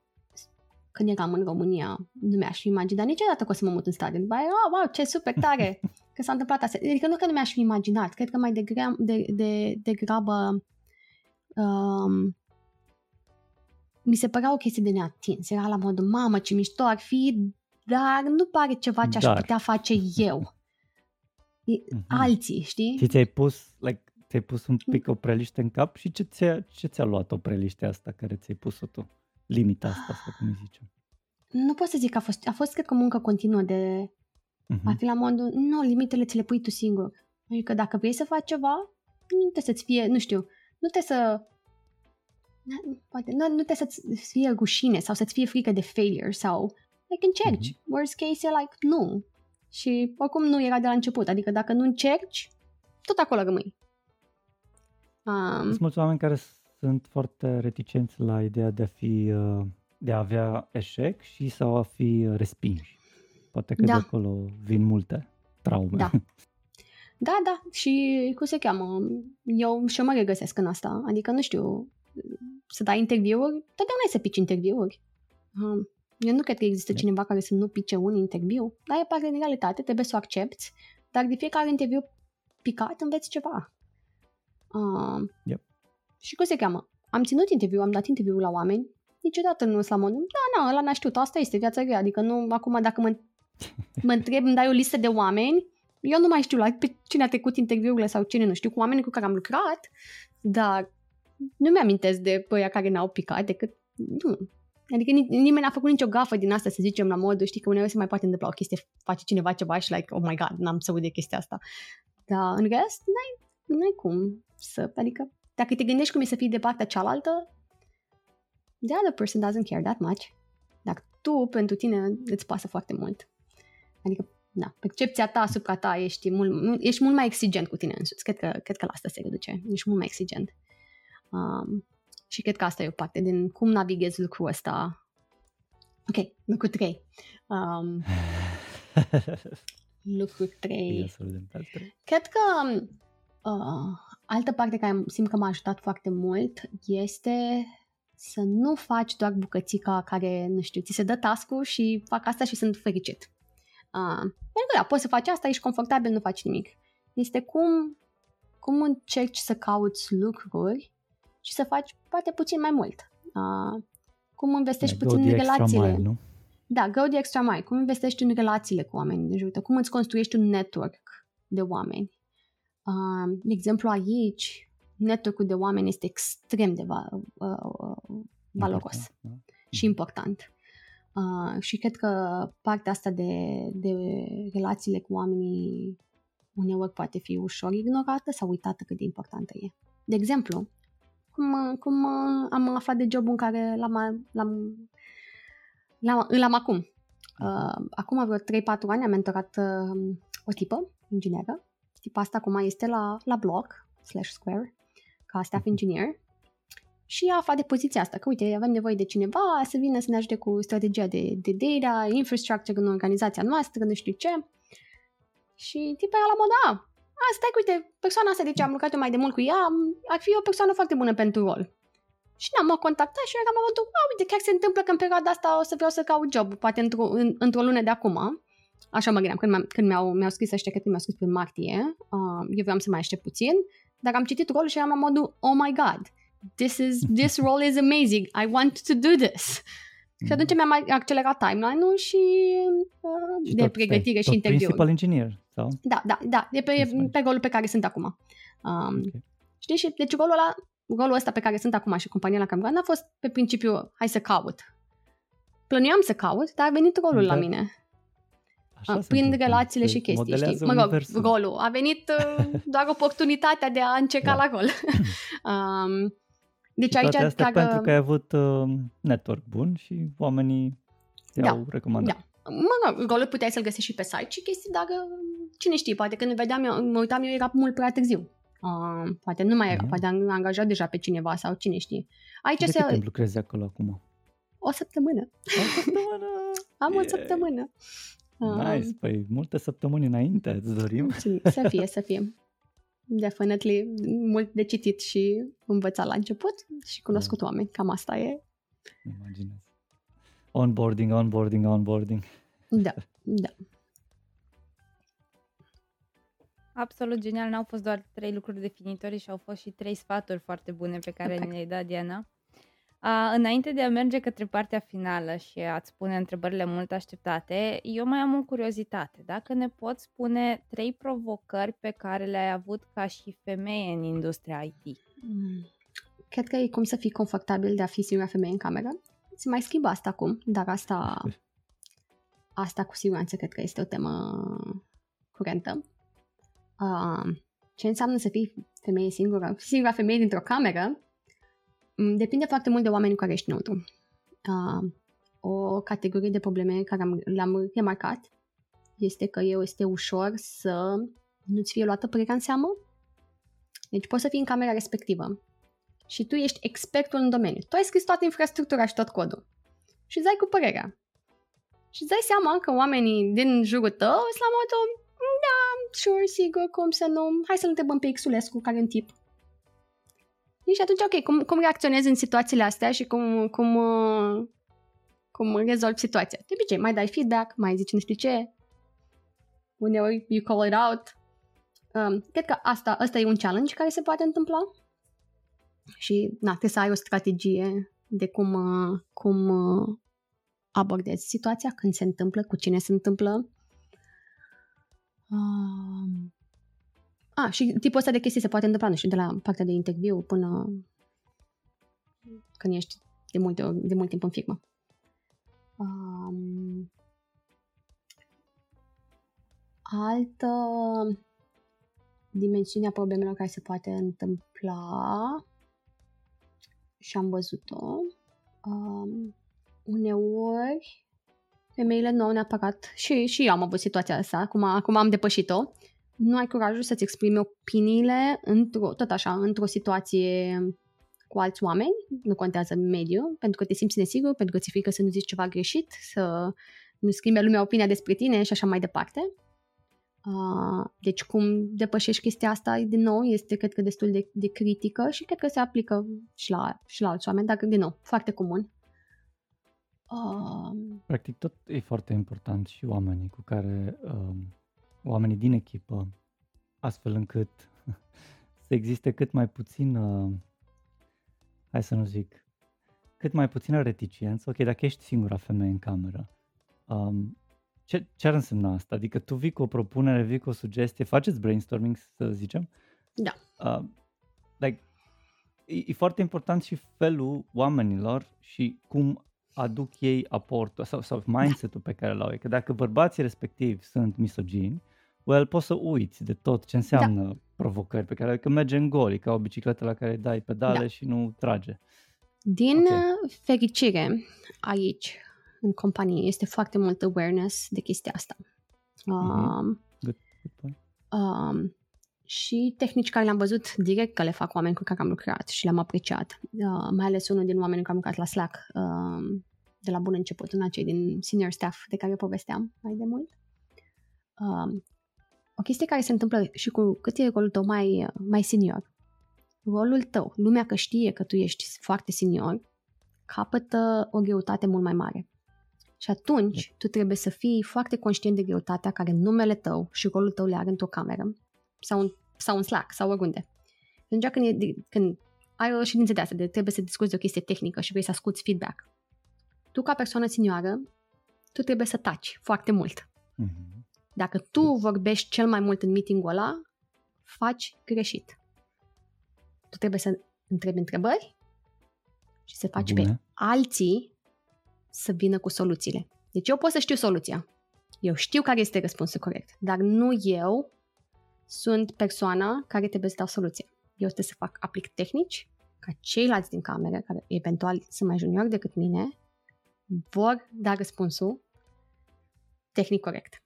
când eram în România, nu mi-aș fi imaginat niciodată că o să mă mut în stadion. După aia, oh, wow, ce super tare <laughs> că s-a întâmplat asta. Adică nu că nu mi-aș fi imaginat, cred că mai degrabă, de, de, degrabă um, mi se părea o chestie de neatins. Era la modul, mamă, ce mișto ar fi, dar nu pare ceva ce aș dar. putea face eu. Mm-hmm. Alții, știi? Și ți-ai pus, like, ți-ai pus un pic o preliște în cap și ce ți-a, ce ți-a luat o preliște asta care ți-ai pus-o tu? Limita asta, asta cum îi zicem? Nu pot să zic că a fost, a fost cred că o muncă continuă de uh-huh. a fi la modul, nu, limitele ți le pui tu singur. Adică dacă vrei să faci ceva, nu trebuie să-ți fie, nu știu, nu trebuie să poate, nu, nu trebuie să-ți fie rușine sau să-ți fie frică de failure sau like încerci. Uh-huh. Worst case e like, nu. Și oricum nu era de la început. Adică dacă nu încerci, tot acolo rămâi. Um, Sunt mulți oameni care sunt foarte reticenți la ideea de a fi, uh, de a avea eșec și sau a fi respinși. Poate că da. de acolo vin multe traume. Da. <laughs> Da, da, și cum se cheamă? Eu și mă regăsesc în asta. Adică, nu știu, să dai interviuri, totdeauna ai să pici interviuri. Um, eu nu cred că există yep. cineva care să nu pice un interviu, dar e parte din realitate, trebuie să o accepti, dar de fiecare interviu picat înveți ceva. Uh, yep. Și cum se cheamă? Am ținut interviu, am dat interviu la oameni, niciodată nu sunt la modul, da, na, ăla n-a știut, asta este viața grea, adică nu, acum dacă mă, mă întreb, îmi dai o listă de oameni, eu nu mai știu la pe cine a trecut interviurile sau cine nu știu, cu oamenii cu care am lucrat, dar nu mi-amintesc de băia care n-au picat decât, nu, Adică nimeni n-a făcut nicio gafă din asta, să zicem, la modul, știi că uneori se mai poate întâmpla o chestie, face cineva ceva și like, oh my god, n-am să aud de chestia asta. Dar în rest, n-ai, n-ai cum să, adică dacă te gândești cum e să fii de partea cealaltă, the other person doesn't care that much. Dacă tu, pentru tine, îți pasă foarte mult. Adică, da, percepția ta asupra ta, ești mult, ești mult mai exigent cu tine însuți. Cred că, cred că la asta se reduce. Ești mult mai exigent. Um, și cred că asta e o parte din cum navighezi lucrul ăsta. Ok, lucru 3. Um, <laughs> lucru 3. Cred că uh, Altă parte care simt că m-a ajutat foarte mult este să nu faci doar bucățica care, nu știu, ți se dă task și fac asta și sunt fericit. Uh, pentru că da, poți să faci asta, ești confortabil, nu faci nimic. Este cum, cum încerci să cauți lucruri și să faci poate puțin mai mult. Uh, cum investești yeah, puțin în relațiile. Mile, nu? Da, go the extra mile. Cum investești în relațiile cu oamenii de jur, cum îți construiești un network de oameni. Uh, de exemplu, aici, network de oameni este extrem de va- uh, valoros important, da? și important. Uh, și cred că partea asta de, de relațiile cu oamenii uneori poate fi ușor ignorată sau uitată cât de importantă e. De exemplu, cum, cum am aflat de jobul în care l-am, l-am, l-am, l-am acum. Uh, acum vreo 3-4 ani am mentorat uh, o tipă, ingineră, tipa asta acum este la, la blog, slash square, ca staff mhm. engineer, și a aflat de poziția asta, că uite, avem nevoie de cineva să vină să ne ajute cu strategia de, de data, infrastructure în organizația noastră, nu știu ce. Și tipa era la modă, a, asta e, uite, persoana asta de ce am lucrat eu mai de mult cu ea, ar fi o persoană foarte bună pentru rol. Și ne-am contactat și eram la modul, a, uite, chiar se întâmplă că în perioada asta o să vreau să caut job, poate într-o, în, într-o lună de acum. Așa mă gândeam, când, când mi-au, mi-au scris ăștia, că mi-au scris pe martie, uh, eu vreau să mai aștept puțin, dar am citit rolul și eram la modul, oh my god, this, is, <laughs> this role is amazing, I want to do this. Și atunci mm. mi-am accelerat timeline-ul și, uh, și de tot, pregătire și interviu. Principal engineer, sau? Da, da, da, de pe, pe rolul pe care sunt acum. Um, okay. Știi, și deci rolul ăla, rolul ăsta pe care sunt acum și compania la care n-a fost pe principiu, hai să caut. Plănuiam să caut, dar a venit rolul da. la mine. Așa prin relațiile și chestii, știi? Mă rog, golul. A venit uh, <laughs> doar oportunitatea de a încerca da. la gol. <laughs> um, deci și aici... asta dacă... pentru că ai avut uh, network bun și oamenii te-au da. recomandat. Da. mă rog, rolul puteai să-l găsești și pe site și chestii, dar uh, cine știe, poate când vedeam eu, mă uitam eu, era mult prea târziu. Uh, poate nu mai era, Mhm. poate am angajat deja pe cineva sau cine știe. Aici De se... cât timp lucrezi acolo acum? O săptămână. O săptămână! <laughs> Am o Yeah. săptămână. Uh, Nice, păi multe săptămâni înainte, îți dorim. <laughs> mulțumim. Să fie, să fie. Definitely, mult de citit și învățat la început și cunoscut Da. oameni. Cam asta e. Imaginez. Onboarding, onboarding, onboarding. Da, da. Absolut genial, n-au fost doar trei lucruri definitorii și au fost și trei sfaturi foarte bune pe care Perfect. ne le-ai dat, Diana. A, înainte de a merge către partea finală și a-ți spune întrebările mult așteptate, eu mai am o curiozitate. Dacă ne poți spune trei provocări pe care le-ai avut ca și femeie în industria IT. Mm. Cred că e cum să fii confortabil de a fi singura femeie în cameră. Se mai schimbă asta acum, dar asta, <laughs> asta cu siguranță cred că este o temă curentă. Uh, ce înseamnă să fii femeie singură, singura femeie dintr-o cameră, mm, depinde foarte mult de oamenii cu care ești înăuntru. Uh, o categorie de probleme care am, le-am remarcat este că eu este ușor să nu-ți fie luată părerea în seamă. Deci poți să fii în camera respectivă și tu ești expertul în domeniu. Tu ai scris toată infrastructura și tot codul. Și îți dai cu părerea. Și îți dai seama că oamenii din jurul tău sunt la modul, da, sure, sigur, cum să nu, hai să-l întrebăm pe Xulescu, care e un tip. Și atunci, ok, cum, cum reacționezi în situațiile astea și cum, cum, uh, cum rezolvi situația? De obicei, mai dai feedback, mai zici nu știu ce, uneori you call it out. Um, cred că asta, asta e un challenge care se poate întâmpla și na, trebuie să ai o strategie de cum, uh, cum uh, abordezi situația, când se întâmplă, cu cine se întâmplă. Um, a, și tipul ăsta de chestii se poate întâmpla, nu știu, de la partea de interviu până când ești de multe, ori- de mult timp în firmă. Um, altă dimensiune a problemelor care se poate întâmpla și am văzut-o. Um, uneori femeile nu au neapărat, și, și eu am avut situația asta, acum, acum am depășit-o, nu ai curajul să-ți exprimi opiniile într-o, tot așa, într-o situație cu alți oameni, nu contează mediu, pentru că te simți nesigur, pentru că ți-e frică să nu zici ceva greșit, să nu schimbe lumea opinia despre tine și așa mai departe. Uh, deci cum depășești chestia asta, din nou, este cred că destul de, de critică și cred că se aplică și la, și la alți oameni, dar din nou, foarte comun. Uh, Practic tot e foarte important și oamenii cu care, um, oamenii din echipă, astfel încât să existe cât mai puțin, uh, hai să nu zic, cât mai puțină reticență. Ok, dacă ești singura femeie în cameră, um, ce, ce ar însemna asta? Adică tu vii cu o propunere, vii cu o sugestie, faceți brainstorming, să zicem? Da. Uh, like, e, e foarte important și felul oamenilor și cum aduc ei aportul sau, sau mindset-ul pe care l-au ei. Că dacă bărbații respectiv sunt misogini, well, poți să uiți de tot ce înseamnă da. provocări pe care că merge în gol, e ca o bicicletă la care îi dai pedale Da. și nu trage. Din Ok. okay. fericire, aici, în companie, este foarte mult awareness de chestia asta. Um, Good, good point. um, și tehnici care le-am văzut direct că le fac oameni cu care am lucrat și le-am apreciat. Uh, mai ales unul din oamenii care am lucrat la Slack um, de la bun început, una cei din senior staff de care povesteam mai de mult. Um, o chestie care se întâmplă și cu cât e rolul tău mai, mai senior. Rolul tău, lumea că știe că tu ești foarte senior, capătă o greutate mult mai mare. Și atunci tu trebuie să fii foarte conștient de greutatea care numele tău și rolul tău le are într-o cameră sau în, sau în Slack sau oriunde. Atunci când, e, când ai o ședință de asta, de trebuie să discuți de o chestie tehnică și vrei să asculti feedback, tu ca persoană senioară, tu trebuie să taci foarte mult. Mhm. Dacă tu vorbești cel mai mult în meetingul ăla, faci greșit. Tu trebuie să întrebi întrebări și să faci pe Bune. alții să vină cu soluțiile. Deci eu pot să știu soluția. Eu știu care este răspunsul corect, dar nu eu sunt persoana care trebuie să dau soluția. Eu trebuie să fac aplic tehnici ca ceilalți din cameră, care eventual sunt mai juniori decât mine, vor da răspunsul tehnic corect.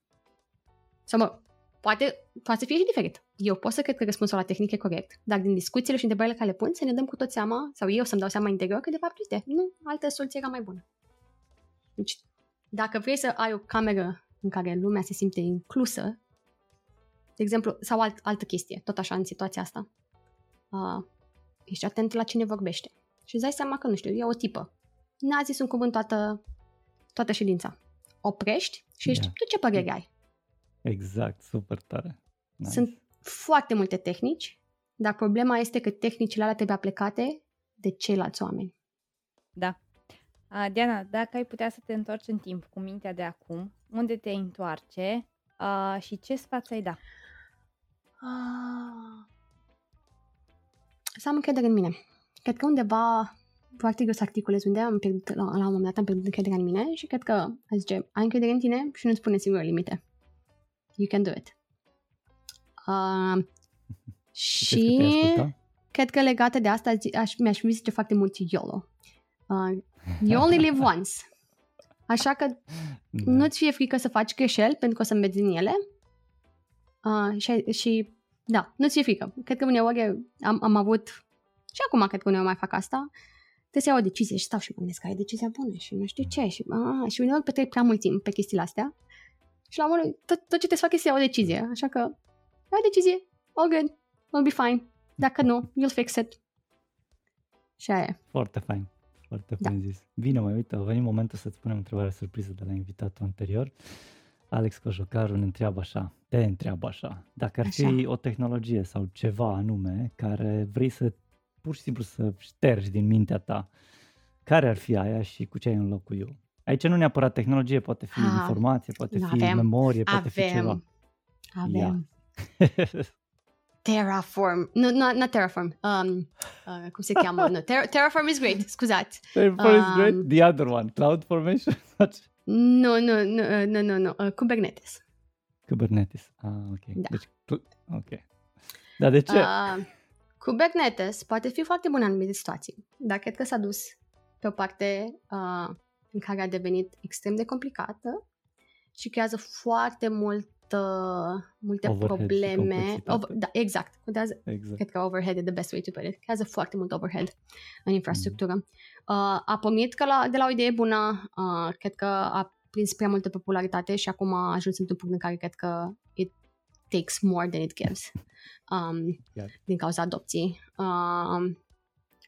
Sau mă, poate, poate să fie și diferit. Eu pot să cred că răspunsul la tehnic e corect, dar din discuțiile și întrebările care le pun, să ne dăm cu tot seama, sau eu să-mi dau seama interior că de fapt, uite, nu, altă soluție era mai bună. Deci, dacă vrei să ai o cameră în care lumea se simte inclusă, de exemplu, sau alt, altă chestie, tot așa în situația asta, uh, ești atent la cine vorbește și îți dai seama că, nu știu, e o tipă. N-a zis un cuvânt toată, toată ședința. Oprești și ești, Da. tu ce părere ai? Exact, super tare. Nice. Sunt foarte multe tehnici, dar problema este că tehnicile alea trebuie aplicate de ceilalți oameni. Da. Uh, Diana, dacă ai putea să te întorci în timp cu mintea de acum, unde te întoarce uh, și ce sfat ai da? Ah. Să am încredere în mine. Cred că undeva, foarte greu să articulez unde am pierdut, la, la un moment dat am pierdut încrederea în mine și cred că, a zice, ai încredere în tine și nu-ți pune singur limite. You can do it. Uh, <laughs> Și crezi că te-ai și asculta? cred că legată de asta zi- aș, mi-aș zice foarte mult YOLO. Uh, you only live <laughs> once. Așa că Da. nu-ți fie frică să faci greșeli pentru că o să înveți din ele. Uh, și, și da, nu-ți fie frică. Cred că uneori am, am avut și acum cred că uneori mai fac asta. Trebuie să iau o decizie și stau și mă gândesc care e decizia bună și nu știu ce. Și, a, și uneori petrec prea mult timp pe chestiile astea. Și la urmă, tot, tot ce trebuie să fac este să iau o decizie. Așa că, iau o decizie, all good, we'll be fine. Dacă nu, you'll fix it. Și aia e. Foarte fain. Foarte Da. fain zis. Bine, mai uite, a venit momentul să-ți punem întrebarea surpriză de la invitatul anterior. Alex Cojocaru ne întreabă așa, te întreabă așa, dacă ar fi Așa. o tehnologie sau ceva anume care vrei să pur și simplu să ștergi din mintea ta, care ar fi aia și cu ce ai în locul eu? Aici nu neapărat tehnologie, poate fi Ah, informație, poate fi avem, memorie, poate fi ceva. Avem. Avem. Ia. <laughs> Terraform. Nu, no, not Terraform. Um, uh, cum se cheamă? No, Ter- Terraform is great, <laughs> scuzați. Terraform is great. Um, The other one, Cloud Formation. <laughs> Nu, nu, nu, uh, nu, nu, nu. Uh, Kubernetes. Kubernetes. Ah, ok. Da. Deci, cl- ok. Dar de ce? Uh, Kubernetes poate fi foarte bun în anumite situații, dar cred că s-a dus pe o parte uh, în care a devenit extrem de complicată și creează foarte mult uh, multe Overhead și probleme. complexitate. da, exact. Creează, exact. cred că overhead e the best way to put it. Creează foarte mult overhead în infrastructură. Uh, a pornit că la, de la o idee bună, uh, cred că a prins prea multă popularitate și acum a ajuns într-un punct în care cred că it takes more than it gives <laughs> um, Iar. din cauza adopției. Um,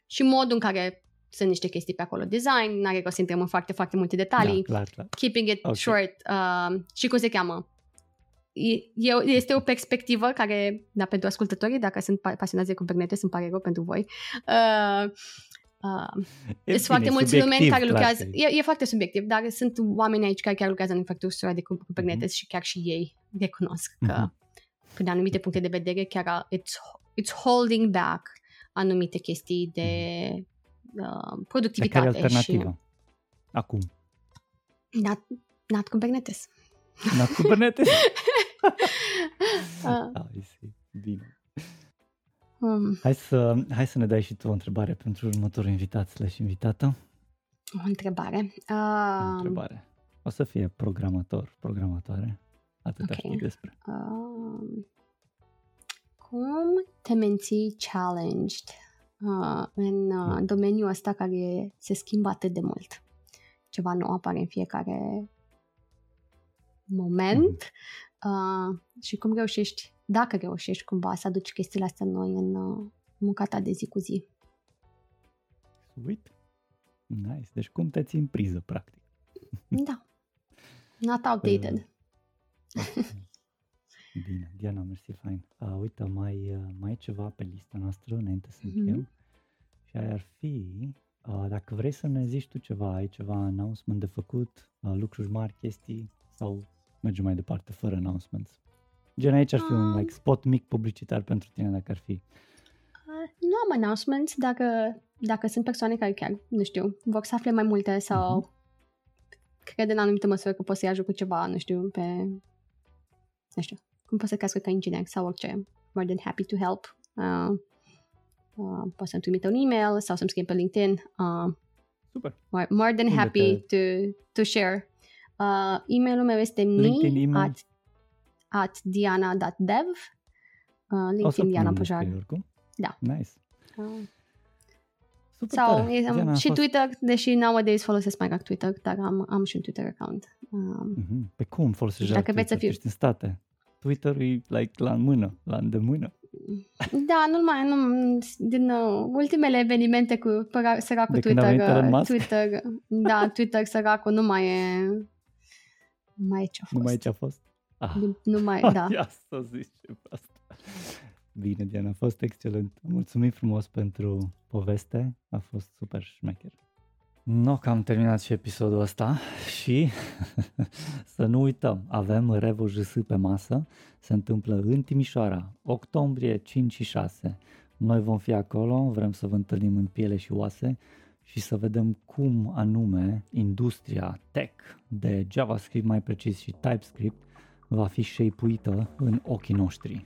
și modul în care sunt niște chestii pe acolo. Design, n-are rost să intrăm în foarte, foarte multe detalii. Da, clar, clar. Keeping it Ok. short. Um, și cum se cheamă? E, e, este o perspectivă care, da, pentru ascultătorii, dacă sunt pa- pasionați de Kubernetes, îmi pare rău pentru voi. Uh, uh, E sunt foarte bine, mulți subiectiv, lumeni care clar lucrează, că e, e foarte subiectiv, dar sunt oameni aici care chiar lucrează în infrastructura de Kubernetes Mhm. și chiar și ei recunosc că, Mhm. prin anumite puncte de vedere, chiar a- it's, it's holding back anumite chestii de uh, Dar care e productivitate și alternativa? Acum. not, not Kubernetes. La Kubernetes? Uh, ah, I see. Bine. um, Hai să, hai să ne dai și tu o întrebare pentru următorul invitat slash invitată. o întrebare. O Uh, întrebare. O să fie programator, programatoare. Atât Ok. știi despre. Um, cum te menții challenged uh, în uh, Mm. domeniul ăsta care se schimbă atât de mult? Ceva nou apare în fiecare moment uh, și cum reușești, dacă reușești cumva să aduci chestiile astea noi în uh, munca ta de zi cu zi. Sweet. Nice. Deci cum te ții în priză, practic. Da. Not <laughs> outdated. <laughs> Bine, Diana, mersi, fain. Uh, uite, mai, uh, mai e ceva pe lista noastră înainte să Mhm. încheiem. Și aia ar fi, uh, dacă vrei să ne zici tu ceva, ai ceva announcement de făcut, uh, lucruri mari, chestii, sau mergem mai departe fără announcements. Gen aici ar fi un Um. like, spot mic publicitar pentru tine dacă ar fi. Uh, nu am announcements dacă, dacă sunt persoane care chiar, nu știu, vor să afle mai multe sau Mhm. cred în anumită măsură că pot să-i ajut cu ceva, nu știu, pe, nu știu, cum pot să crească ca inginer sau orice. More than happy to help. Uh, uh, pot să-mi trimite un email sau să-mi scrie pe LinkedIn. Uh, Super. more, more than Unde happy te- to, to share Uh, e-mailul meu este LinkedIn me email. at, at diana.dev. Uh, O să LinkedIn Diana punem Pojar. descriere oricum. Da. Nice. Uh, Super sau tare. e, Diana, a și fost- Twitter, deși nowadays folosesc mai rar Twitter, dar am, am și un Twitter account. Um, Mhm. Pe cum folosești Dacă Dacă vreți să Twitter? fiu- Ești în state. Twitter e like la mână, la îndemână. Da, nu mai, nu, din uh, ultimele evenimente cu păra, săracul De când a Twitter, venit Elon uh, Musk? Twitter, da, Twitter săracul nu mai e, nu mai e ce a fost. Nu mai e ce a fost? Ah. Din- Nu mai, <laughs> da. Ia să zici ce asta. Bine, Diana, a fost excelent. Mulțumim frumos pentru poveste. A fost super șmecher. No, că am terminat și episodul ăsta și <laughs> să nu uităm, avem Revo JS pe masă, se întâmplă în Timișoara, octombrie 5 și 6. Noi vom fi acolo, vrem să vă întâlnim în piele și oase și să vedem cum anume industria tech de JavaScript, mai precis și TypeScript, va fi shape-uită în ochii noștri.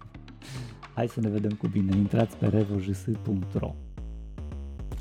<laughs> Hai să ne vedem cu bine. Intrați pe revojs.ro